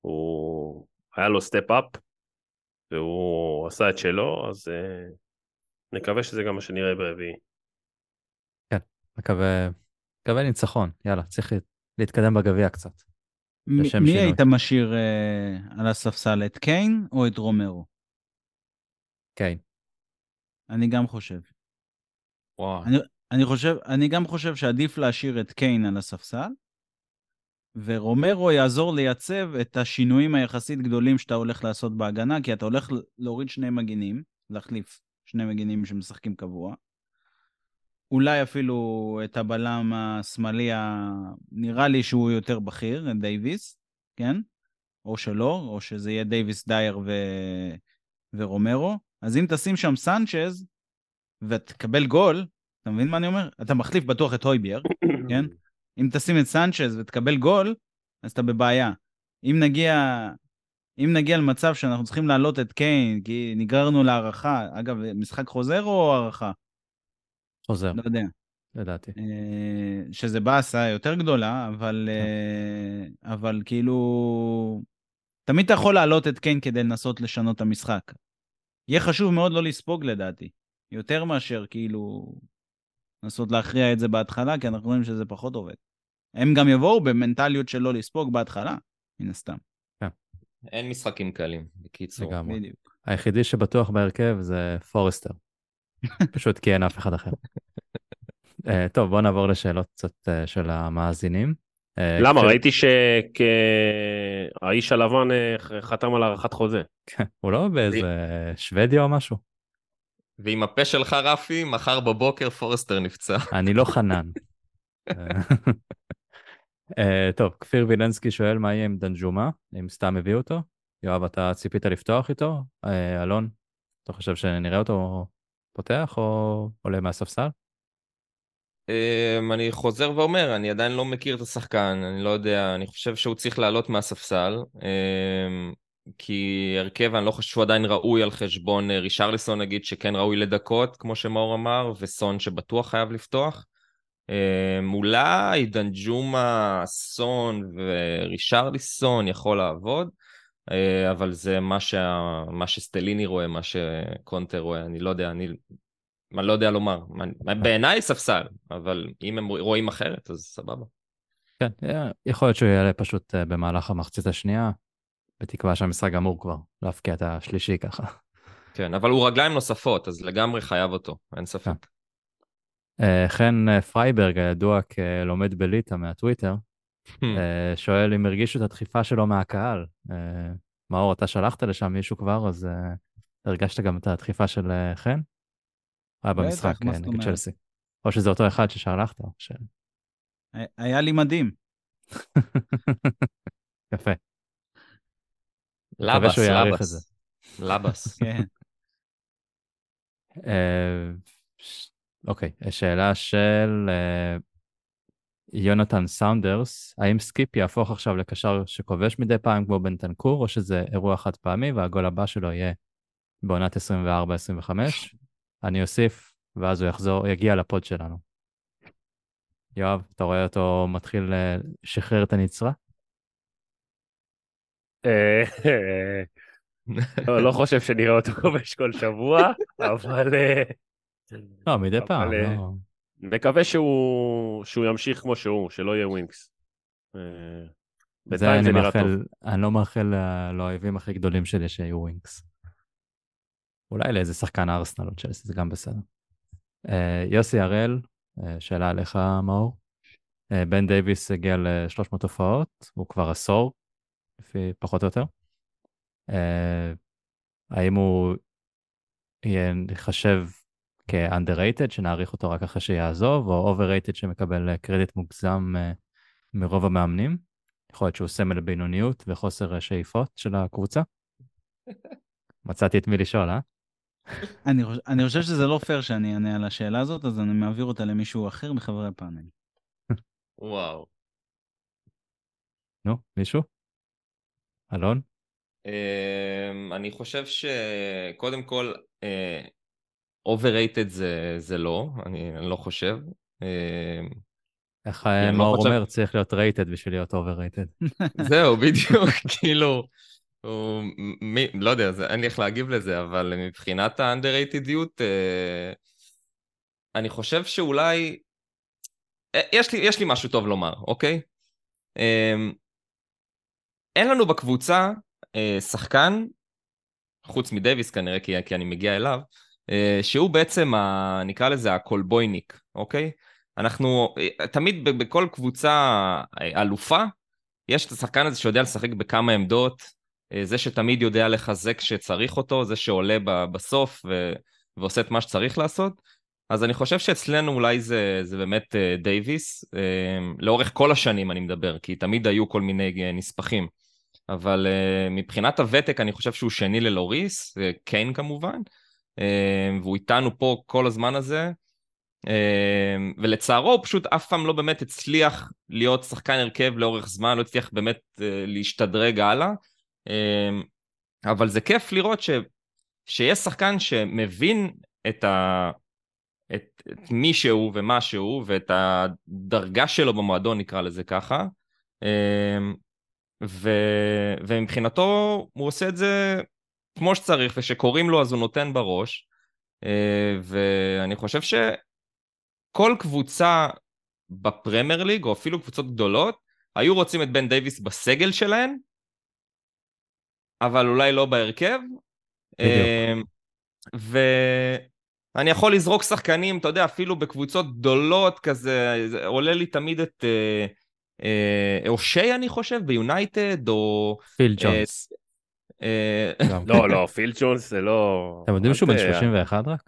הוא, היה לו step-up, והוא עשה את שלו, אז אה, נקווה שזה גם מה שנראה ברביעי. מקווה, מקווה ניצחון, יאללה, צריך להתקדם בגביע קצת. מ- מי שינוי. היית משאיר אה, על הספסל, את קיין או את רומרו? כן, אני גם חושב. אני, חושב, אני גם חושב שעדיף להשאיר את קיין על הספסל, ורומרו יעזור לייצב את השינויים היחסית גדולים שאתה הולך לעשות בהגנה, כי אתה הולך להוריד שני מגינים, להחליף שני מגינים שמשחקים קבוע. אולי אפילו את הבלם השמאלי, נראה לי שהוא יותר בכיר, את דייוויס, כן? או שלא, או שזה יהיה דייוויס דייר ו... ורומרו. אז אם תשים שם סנצ'ז ותקבל גול, אתה מבין מה אני אומר? אתה מחליף בטוח את הויבייר, כן? אם תשים את סנצ'ז ותקבל גול, אז אתה בבעיה. אם נגיע, אם נגיע למצב שאנחנו צריכים להעלות את קיין, כי נגררנו להערכה, אגב, משחק חוזר או הערכה? חוזר, לא יודע. לדעתי. אה, שזה באסה יותר גדולה, אבל, אה, אבל כאילו... תמיד אתה יכול להעלות את קיין כדי לנסות לשנות את המשחק. יהיה חשוב מאוד לא לספוג לדעתי. יותר מאשר כאילו לנסות להכריע את זה בהתחלה, כי אנחנו רואים שזה פחות עובד. הם גם יבואו במנטליות של לא לספוג בהתחלה, מן הסתם. אין משחקים קלים, בקיצור. לגמרי. בדיוק. היחידי שבטוח בהרכב זה פורסטר. פשוט כי אין אף אחד אחר. אה, טוב, בואו נעבור לשאלות קצת אה, של המאזינים. אה, למה? כש- ראיתי שהאיש הלבן חתם על הארכת חוזה. הוא לא באיזה שוודיה או משהו? ועם הפה שלך, רפי, מחר בבוקר פורסטר נפצע. אני לא חנן. אה, אה, טוב, כפיר וילנסקי שואל מה יהיה עם דנג'ומה, אם סתם הביאו אותו. יואב, אתה ציפית לפתוח איתו? אה, אלון, אתה חושב שנראה אותו פותח או עולה מהספסל? אמ, אני חוזר ואומר, אני עדיין לא מכיר את השחקן, אני לא יודע, אני חושב שהוא צריך לעלות מהספסל, כי הרכב, אני לא חושב שהוא עדיין ראוי על חשבון אה, רישרליסון, נגיד, שכן ראוי לדקות, כמו שמאור אמר, וסון שבטוח חייב לפתוח. אולי דנג'ומה, סון ורישרליסון יכול לעבוד, אה, אבל זה מה, שה... מה שסטליני רואה, מה שקונטר רואה, אני לא יודע, אני אני לא יודע לומר. בעיניי ספסל, אבל אם הם רואים אחרת, אז סבבה. כן, אה, יכול להיות שהוא יעלה פשוט אה, במהלך המחצית השנייה, בתקווה שהמשחק אמור כבר להפקיע את השלישי ככה. כן, אבל הוא רגליים נוספות, אז לגמרי חייב אותו, אין ספק. אה, חן אה, פרייברג, הידוע כלומד בליטא מהטוויטר, אה, שואל אם הרגישו את הדחיפה שלו מהקהל. מאור, אתה שלחת לשם מישהו כבר, אז הרגשת גם את הדחיפה של חן? היה במשחק נגד? צ'לסי. או שזה אותו אחד ששלחת. היה לי מדהים. יפה. לבס, לבס. לבס. כן. אוקיי, שאלה של אה, יונתן סאונדרס, האם סקיפ יהפוך עכשיו לקשר שכובש מדי פעם כמו בנטנקור, או שזה אירוע חד פעמי והגול הבא שלו יהיה בעונת 24-25? אני אוסיף, ואז הוא יחזור, יגיע לפוד שלנו. יואב, אתה רואה אותו מתחיל אה, לשחרר את הנצרה? אה, לא, לא חושב שנראה אותו כובש כל שבוע, אבל אה, לא, מדי אבל, פעם, אה, לא. מקווה שהוא שהוא ימשיך כמו שהוא, שלא יהיה ווינקס. זה אני. מאחל, אני לא מאחל לאויבים הכי גדולים שלי שיהיו ווינקס. אולי לאיזה שחקן ארסנל או צ'לסי, זה גם בסדר. יוסי הראל, שאלה עליך, מאור. בן דייוויס הגיע ל-300 הופעות, הוא כבר עשור, לפי פחות או יותר. אה, האם הוא יהיה נחשב כ-underrated, שנעריך אותו רק אחרי שיעזוב, או overrated שמקבל קרדיט מוגזם אה, מרוב המאמנים? יכול להיות שהוא סמל בינוניות וחוסר אה, שאיפות של הקבוצה? מצאתי את מי לשאול, אה? אני חושב, אני חושב שזה לא פייר שאני אענה על השאלה הזאת, אז אני מעביר אותה למישהו אחר מחברי הפאנל. וואו. נו, מישהו? אלון? אמ, אני חושב שקודם כל, אה, overrated זה, זה לא, אני, אני לא חושב. אמ, איך לא מאור חושב- אומר, צריך להיות rated בשביל להיות overrated. זהו, בדיוק, כאילו, הוא, מי, לא יודע, זה, אין לי איך להגיב לזה, אבל מבחינת האנדררייטדיות, אה, אני חושב שאולי, אה, יש לי, יש לי משהו טוב לומר, אוקיי? אה, אין לנו בקבוצה אה, שחקן, חוץ מדייוויס כנראה, כי, כי אני מגיע אליו, אה, שהוא בעצם, ה, נקרא לזה הקולבויניק, אוקיי? אנחנו, אה, תמיד בכל קבוצה אה, אלופה, יש את השחקן הזה שיודע לשחק בכמה עמדות, אה, זה שתמיד יודע לחזק כשצריך אותו, זה שעולה ב- בסוף ו- ועושה את מה שצריך לעשות. אז אני חושב שאצלנו אולי זה, זה באמת אה, דייוויס, אה, לאורך כל השנים אני מדבר, כי תמיד היו כל מיני נספחים. אבל אה, מבחינת הוותק אני חושב שהוא שני ללוריס, אה, קיין כמובן, אה, והוא איתנו פה כל הזמן הזה. אה, ולצערו הוא פשוט אף פעם לא באמת הצליח להיות שחקן הרכב לאורך זמן, לא הצליח באמת אה, להשתדרג הלאה. אה, אבל זה כיף לראות ש, שיש שחקן שמבין את, ה, את, את מי שהוא ומה שהוא ואת הדרגה שלו במועדון נקרא לזה ככה. ו, ומבחינתו הוא עושה את זה כמו שצריך ושקוראים לו אז הוא נותן בראש. אה, ואני חושב שכל קבוצה בפרמייר ליג, או אפילו קבוצות גדולות, היו רוצים את בן דייוויס בסגל שלהן, אבל אולי לא בהרכב. אה, ואני יכול לזרוק שחקנים, אתה יודע, אפילו בקבוצות גדולות כזה, זה עולה לי תמיד את אה, אה, אושי, אני חושב, ביונייטד, או... פיל אה, ג'ונס. אה. לא, לא, פיל ג'ונס זה לא... אתם יודעים שהוא בן אל ת- 31 רק?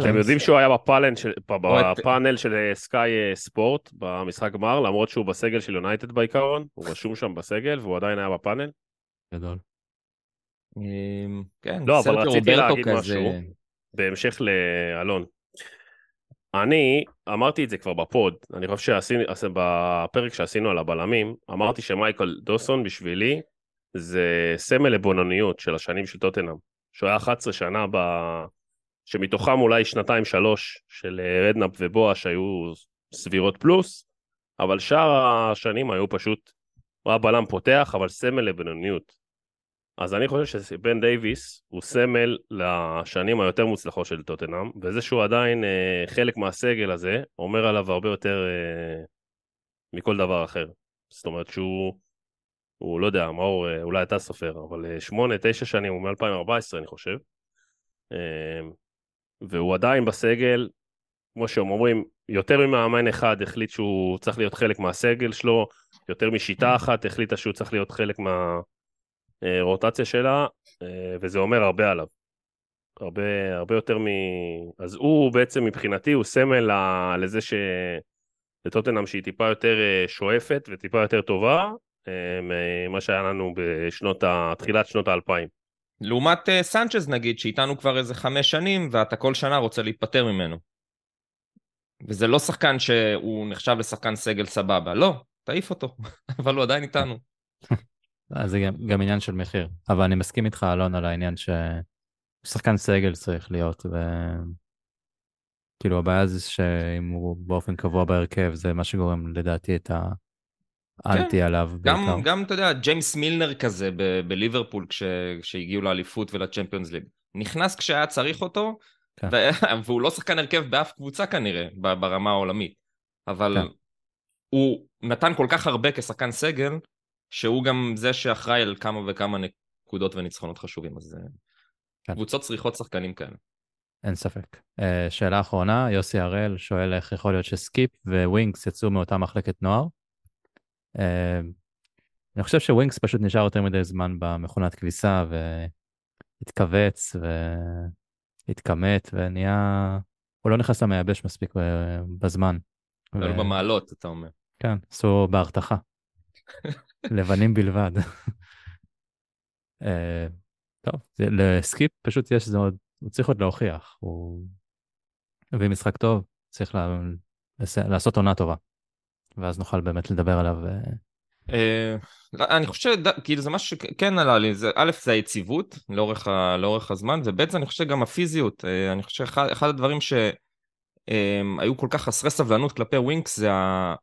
אתם יודעים שהוא היה בפאנל של, או את- בפאנל של סקאי ספורט במשחק גמר, למרות שהוא בסגל של יונייטד בעיקרון, הוא רשום שם בסגל והוא עדיין היה בפאנל. גדול. אמ, כן, לא, אבל רציתי להגיד. משהו. בהמשך לאלון. אני אמרתי את זה כבר ב pod, אני חושב שעשינו, בפרק שעשינו על הבלמים, אמרתי שמייקל דוסון בשבילי זה סמל לבינוניות של השנים של טוטנאם. שהוא היה 11 שנה ב... שמתוכם אולי שנתיים שלוש של אה, רדנאפ ובואש היו סבירות פלוס, אבל שאר השנים היו פשוט, הוא היה בלם פותח, אבל סמל לבינוניות. אז אני חושב שבן דייוויס הוא סמל לשנים היותר מוצלחות של טוטנאם, וזה שהוא עדיין אה, חלק מהסגל הזה, אומר עליו הרבה יותר אה, מכל דבר אחר. זאת אומרת שהוא, הוא לא יודע, מאור, אה, אולי אתה סופר, אבל אה, שמונה, תשע שנים, הוא מ-2014 אני חושב. אה, והוא עדיין בסגל, כמו שהם אומרים, יותר ממאמן אחד החליט שהוא צריך להיות חלק מהסגל שלו, יותר משיטה אחת החליטה שהוא צריך להיות חלק מהרוטציה שלה, אה, וזה אומר הרבה עליו. הרבה, הרבה יותר מ... אז הוא בעצם מבחינתי הוא סמל לזה ש... לטוטנאם שהיא טיפה יותר אה, שואפת וטיפה יותר טובה אה, ממה שהיה לנו בשנות ה... תחילת שנות האלפיים. לעומת אה, סנצ'ז נגיד, שאיתנו כבר איזה חמש שנים, ואתה כל שנה רוצה להיפטר ממנו. וזה לא שחקן שהוא נחשב לשחקן סגל סבבה, לא, תעיף אותו, אבל הוא עדיין איתנו. אז זה גם, גם עניין של מחיר. אבל אני מסכים איתך, אלון, על העניין ששחקן סגל צריך להיות, ו... כאילו הבעיה זה שאם הוא באופן קבוע בהרכב, זה מה שגורם לדעתי את האנטי עליו גם, בעיקר. גם, אתה יודע, ג'יימס מילנר כזה ב- בליברפול כש, כשהגיעו לאליפות ולצ'מפיונס ליג. נכנס כשהיה צריך אותו, כן. ו- והוא לא שחקן הרכב באף קבוצה כנראה, ברמה העולמית. אבל כן. הוא נתן כל כך הרבה כשחקן סגל, שהוא גם זה שאחראי על כמה וכמה נקודות וניצחונות חשובים. אז אה, כן. קבוצות צריכות שחקנים כאלה. אין ספק. אה, שאלה אחרונה, יוסי הראל שואל איך יכול להיות שסקיפ ווינקס יצאו מאותה מחלקת נוער. אה, אני חושב שווינקס פשוט נשאר יותר מדי זמן במכונת כביסה והתכווץ והתקמט ונהיה... הוא לא נכנס למייבש מספיק בזמן. אבל ו- במעלות, אתה אומר. כן, עשו בהרתחה. לבנים בלבד. אה, טוב, לסקיפ פשוט יש, זה עוד, הוא צריך עוד להוכיח. הוא הביא משחק טוב, צריך לה, לעשות עונה טובה. ואז נוכל באמת לדבר עליו. אה, אה, אני חושב שכאילו זה משהו שכן עלה לי, זה, א' זה היציבות לאורך, ה, לאורך הזמן, וב' זה אני חושב שגם הפיזיות, אני חושב שאחד אחד הדברים ש... הם, היו כל כך חסרי סבלנות כלפי ווינקס, זה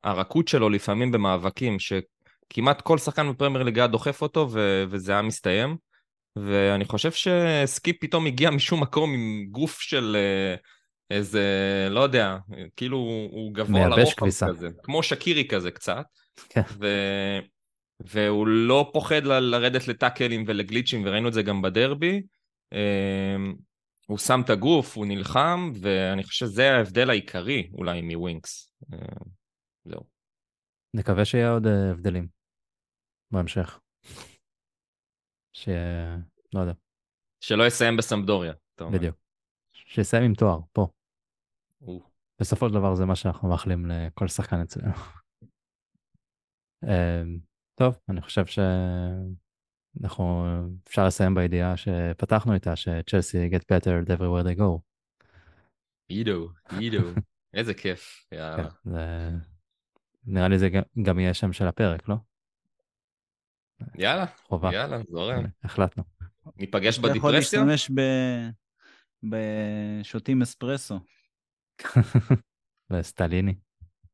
הרכות שלו לפעמים במאבקים, שכמעט כל שחקן בפרמייר ליג היה דוחף אותו, ו- וזה היה מסתיים. ואני חושב שסקיפ פתאום הגיע משום מקום עם גוף של אה, איזה, לא יודע, כאילו הוא גבוה לרוחב. כזה, כמו שקירי כזה קצת. כן. ו... והוא לא פוחד ל- לרדת לטאקלים ולגליצ'ים, וראינו את זה גם בדרבי. אמ, הוא שם את הגוף, הוא נלחם, ואני חושב שזה ההבדל העיקרי אולי מווינקס. אמ, זהו. נקווה שיהיה עוד אה, הבדלים בהמשך. שיהיה, לא יודע, שלא יסיים בסמדוריה. אתה אומר. בדיוק. שיסיים עם תואר, פה. או, בסופו של דבר זה מה שאנחנו מאחלים לכל שחקן אצלנו. אמ, טוב, אני חושב שאנחנו, אפשר לסיים בידיעה שפתחנו איתה, שצ'לסי get better everywhere they go. עידו, עידו. איזה כיף, יאללה. נראה לי זה גם- יהיה שם של הפרק, לא? יאללה, חובה. יאללה, זורם. החלטנו. ניפגש אתה יכול בדיפרסיה? להשתמש ב... בשותים אספרסו. וסטליני.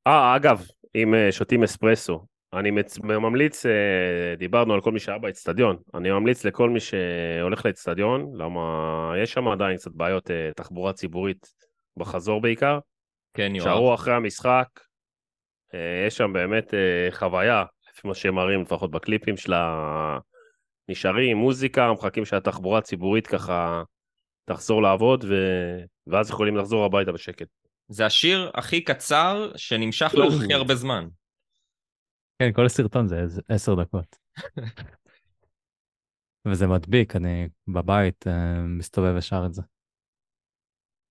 אה, אגב, אם אה, שותים אספרסו, אני מצ... ממליץ, אה, דיברנו על כל מי שהיה באצטדיון, אני ממליץ לכל מי שהולך לאצטדיון, למה יש שם עדיין קצת בעיות אה, תחבורה ציבורית בחזור בעיקר, כן, יואב. שערו אחרי המשחק, יש שם באמת אה, חוויה, לפי מה שהם מראים, לפחות בקליפים של ה... נשארים, מוזיקה, מחכים שהתחבורה הציבורית ככה תחזור לעבוד, ו... ואז יכולים לחזור הביתה בשקט. זה השיר הכי קצר שנמשך לאורך הכי הרבה זמן. כן, כל הסרטון זה עשר דקות. וזה מדביק, אני בבית אה, מסתובב ושר את זה.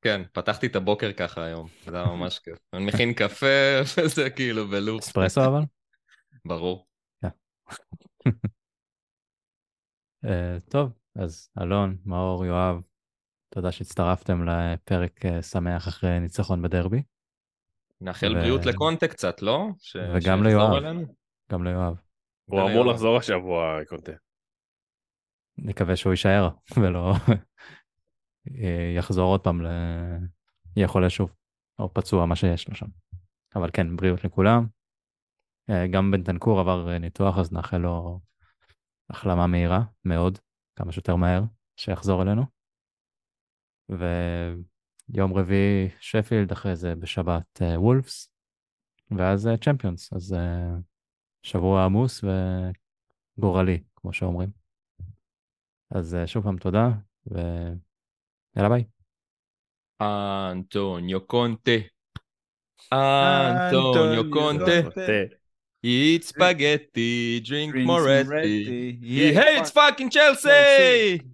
כן, פתחתי את הבוקר ככה היום, זה היה ממש כיף. אני מכין קפה וזה כאילו בלופ. אספרסו אבל? ברור. אה, טוב, אז אלון, מאור, יואב, תודה שהצטרפתם לפרק אה, שמח אחרי ניצחון בדרבי, נאחל בריאות לקונטה קצת, לא? וגם ליואב. גם ליואב. הוא. אמור לחזור השבוע, קונטה. נקווה שהוא יישאר ולא יחזור עוד פעם, ל... יהיה חולה שוב, או פצוע, מה שיש לו שם. אבל כן, בריאות לכולם. אה, גם בנתנקור עבר אה, ניתוח, אז נאחל לו החלמה מהירה מאוד, כמה שיותר מהר, שיחזור אלינו. ויום רביעי שפילד, אחרי זה בשבת אה, וולפס, ואז אה, צ'מפיונס, אז אה, שבוע עמוס וגורלי, כמו שאומרים. אז אה, שוב פעם תודה, Era vai. Antonio Conte. Antonio, Antonio Conte. Conte. Eat spaghetti, drink Drinks Moretti. Moretti. He hates fucking Chelsea. Chelsea.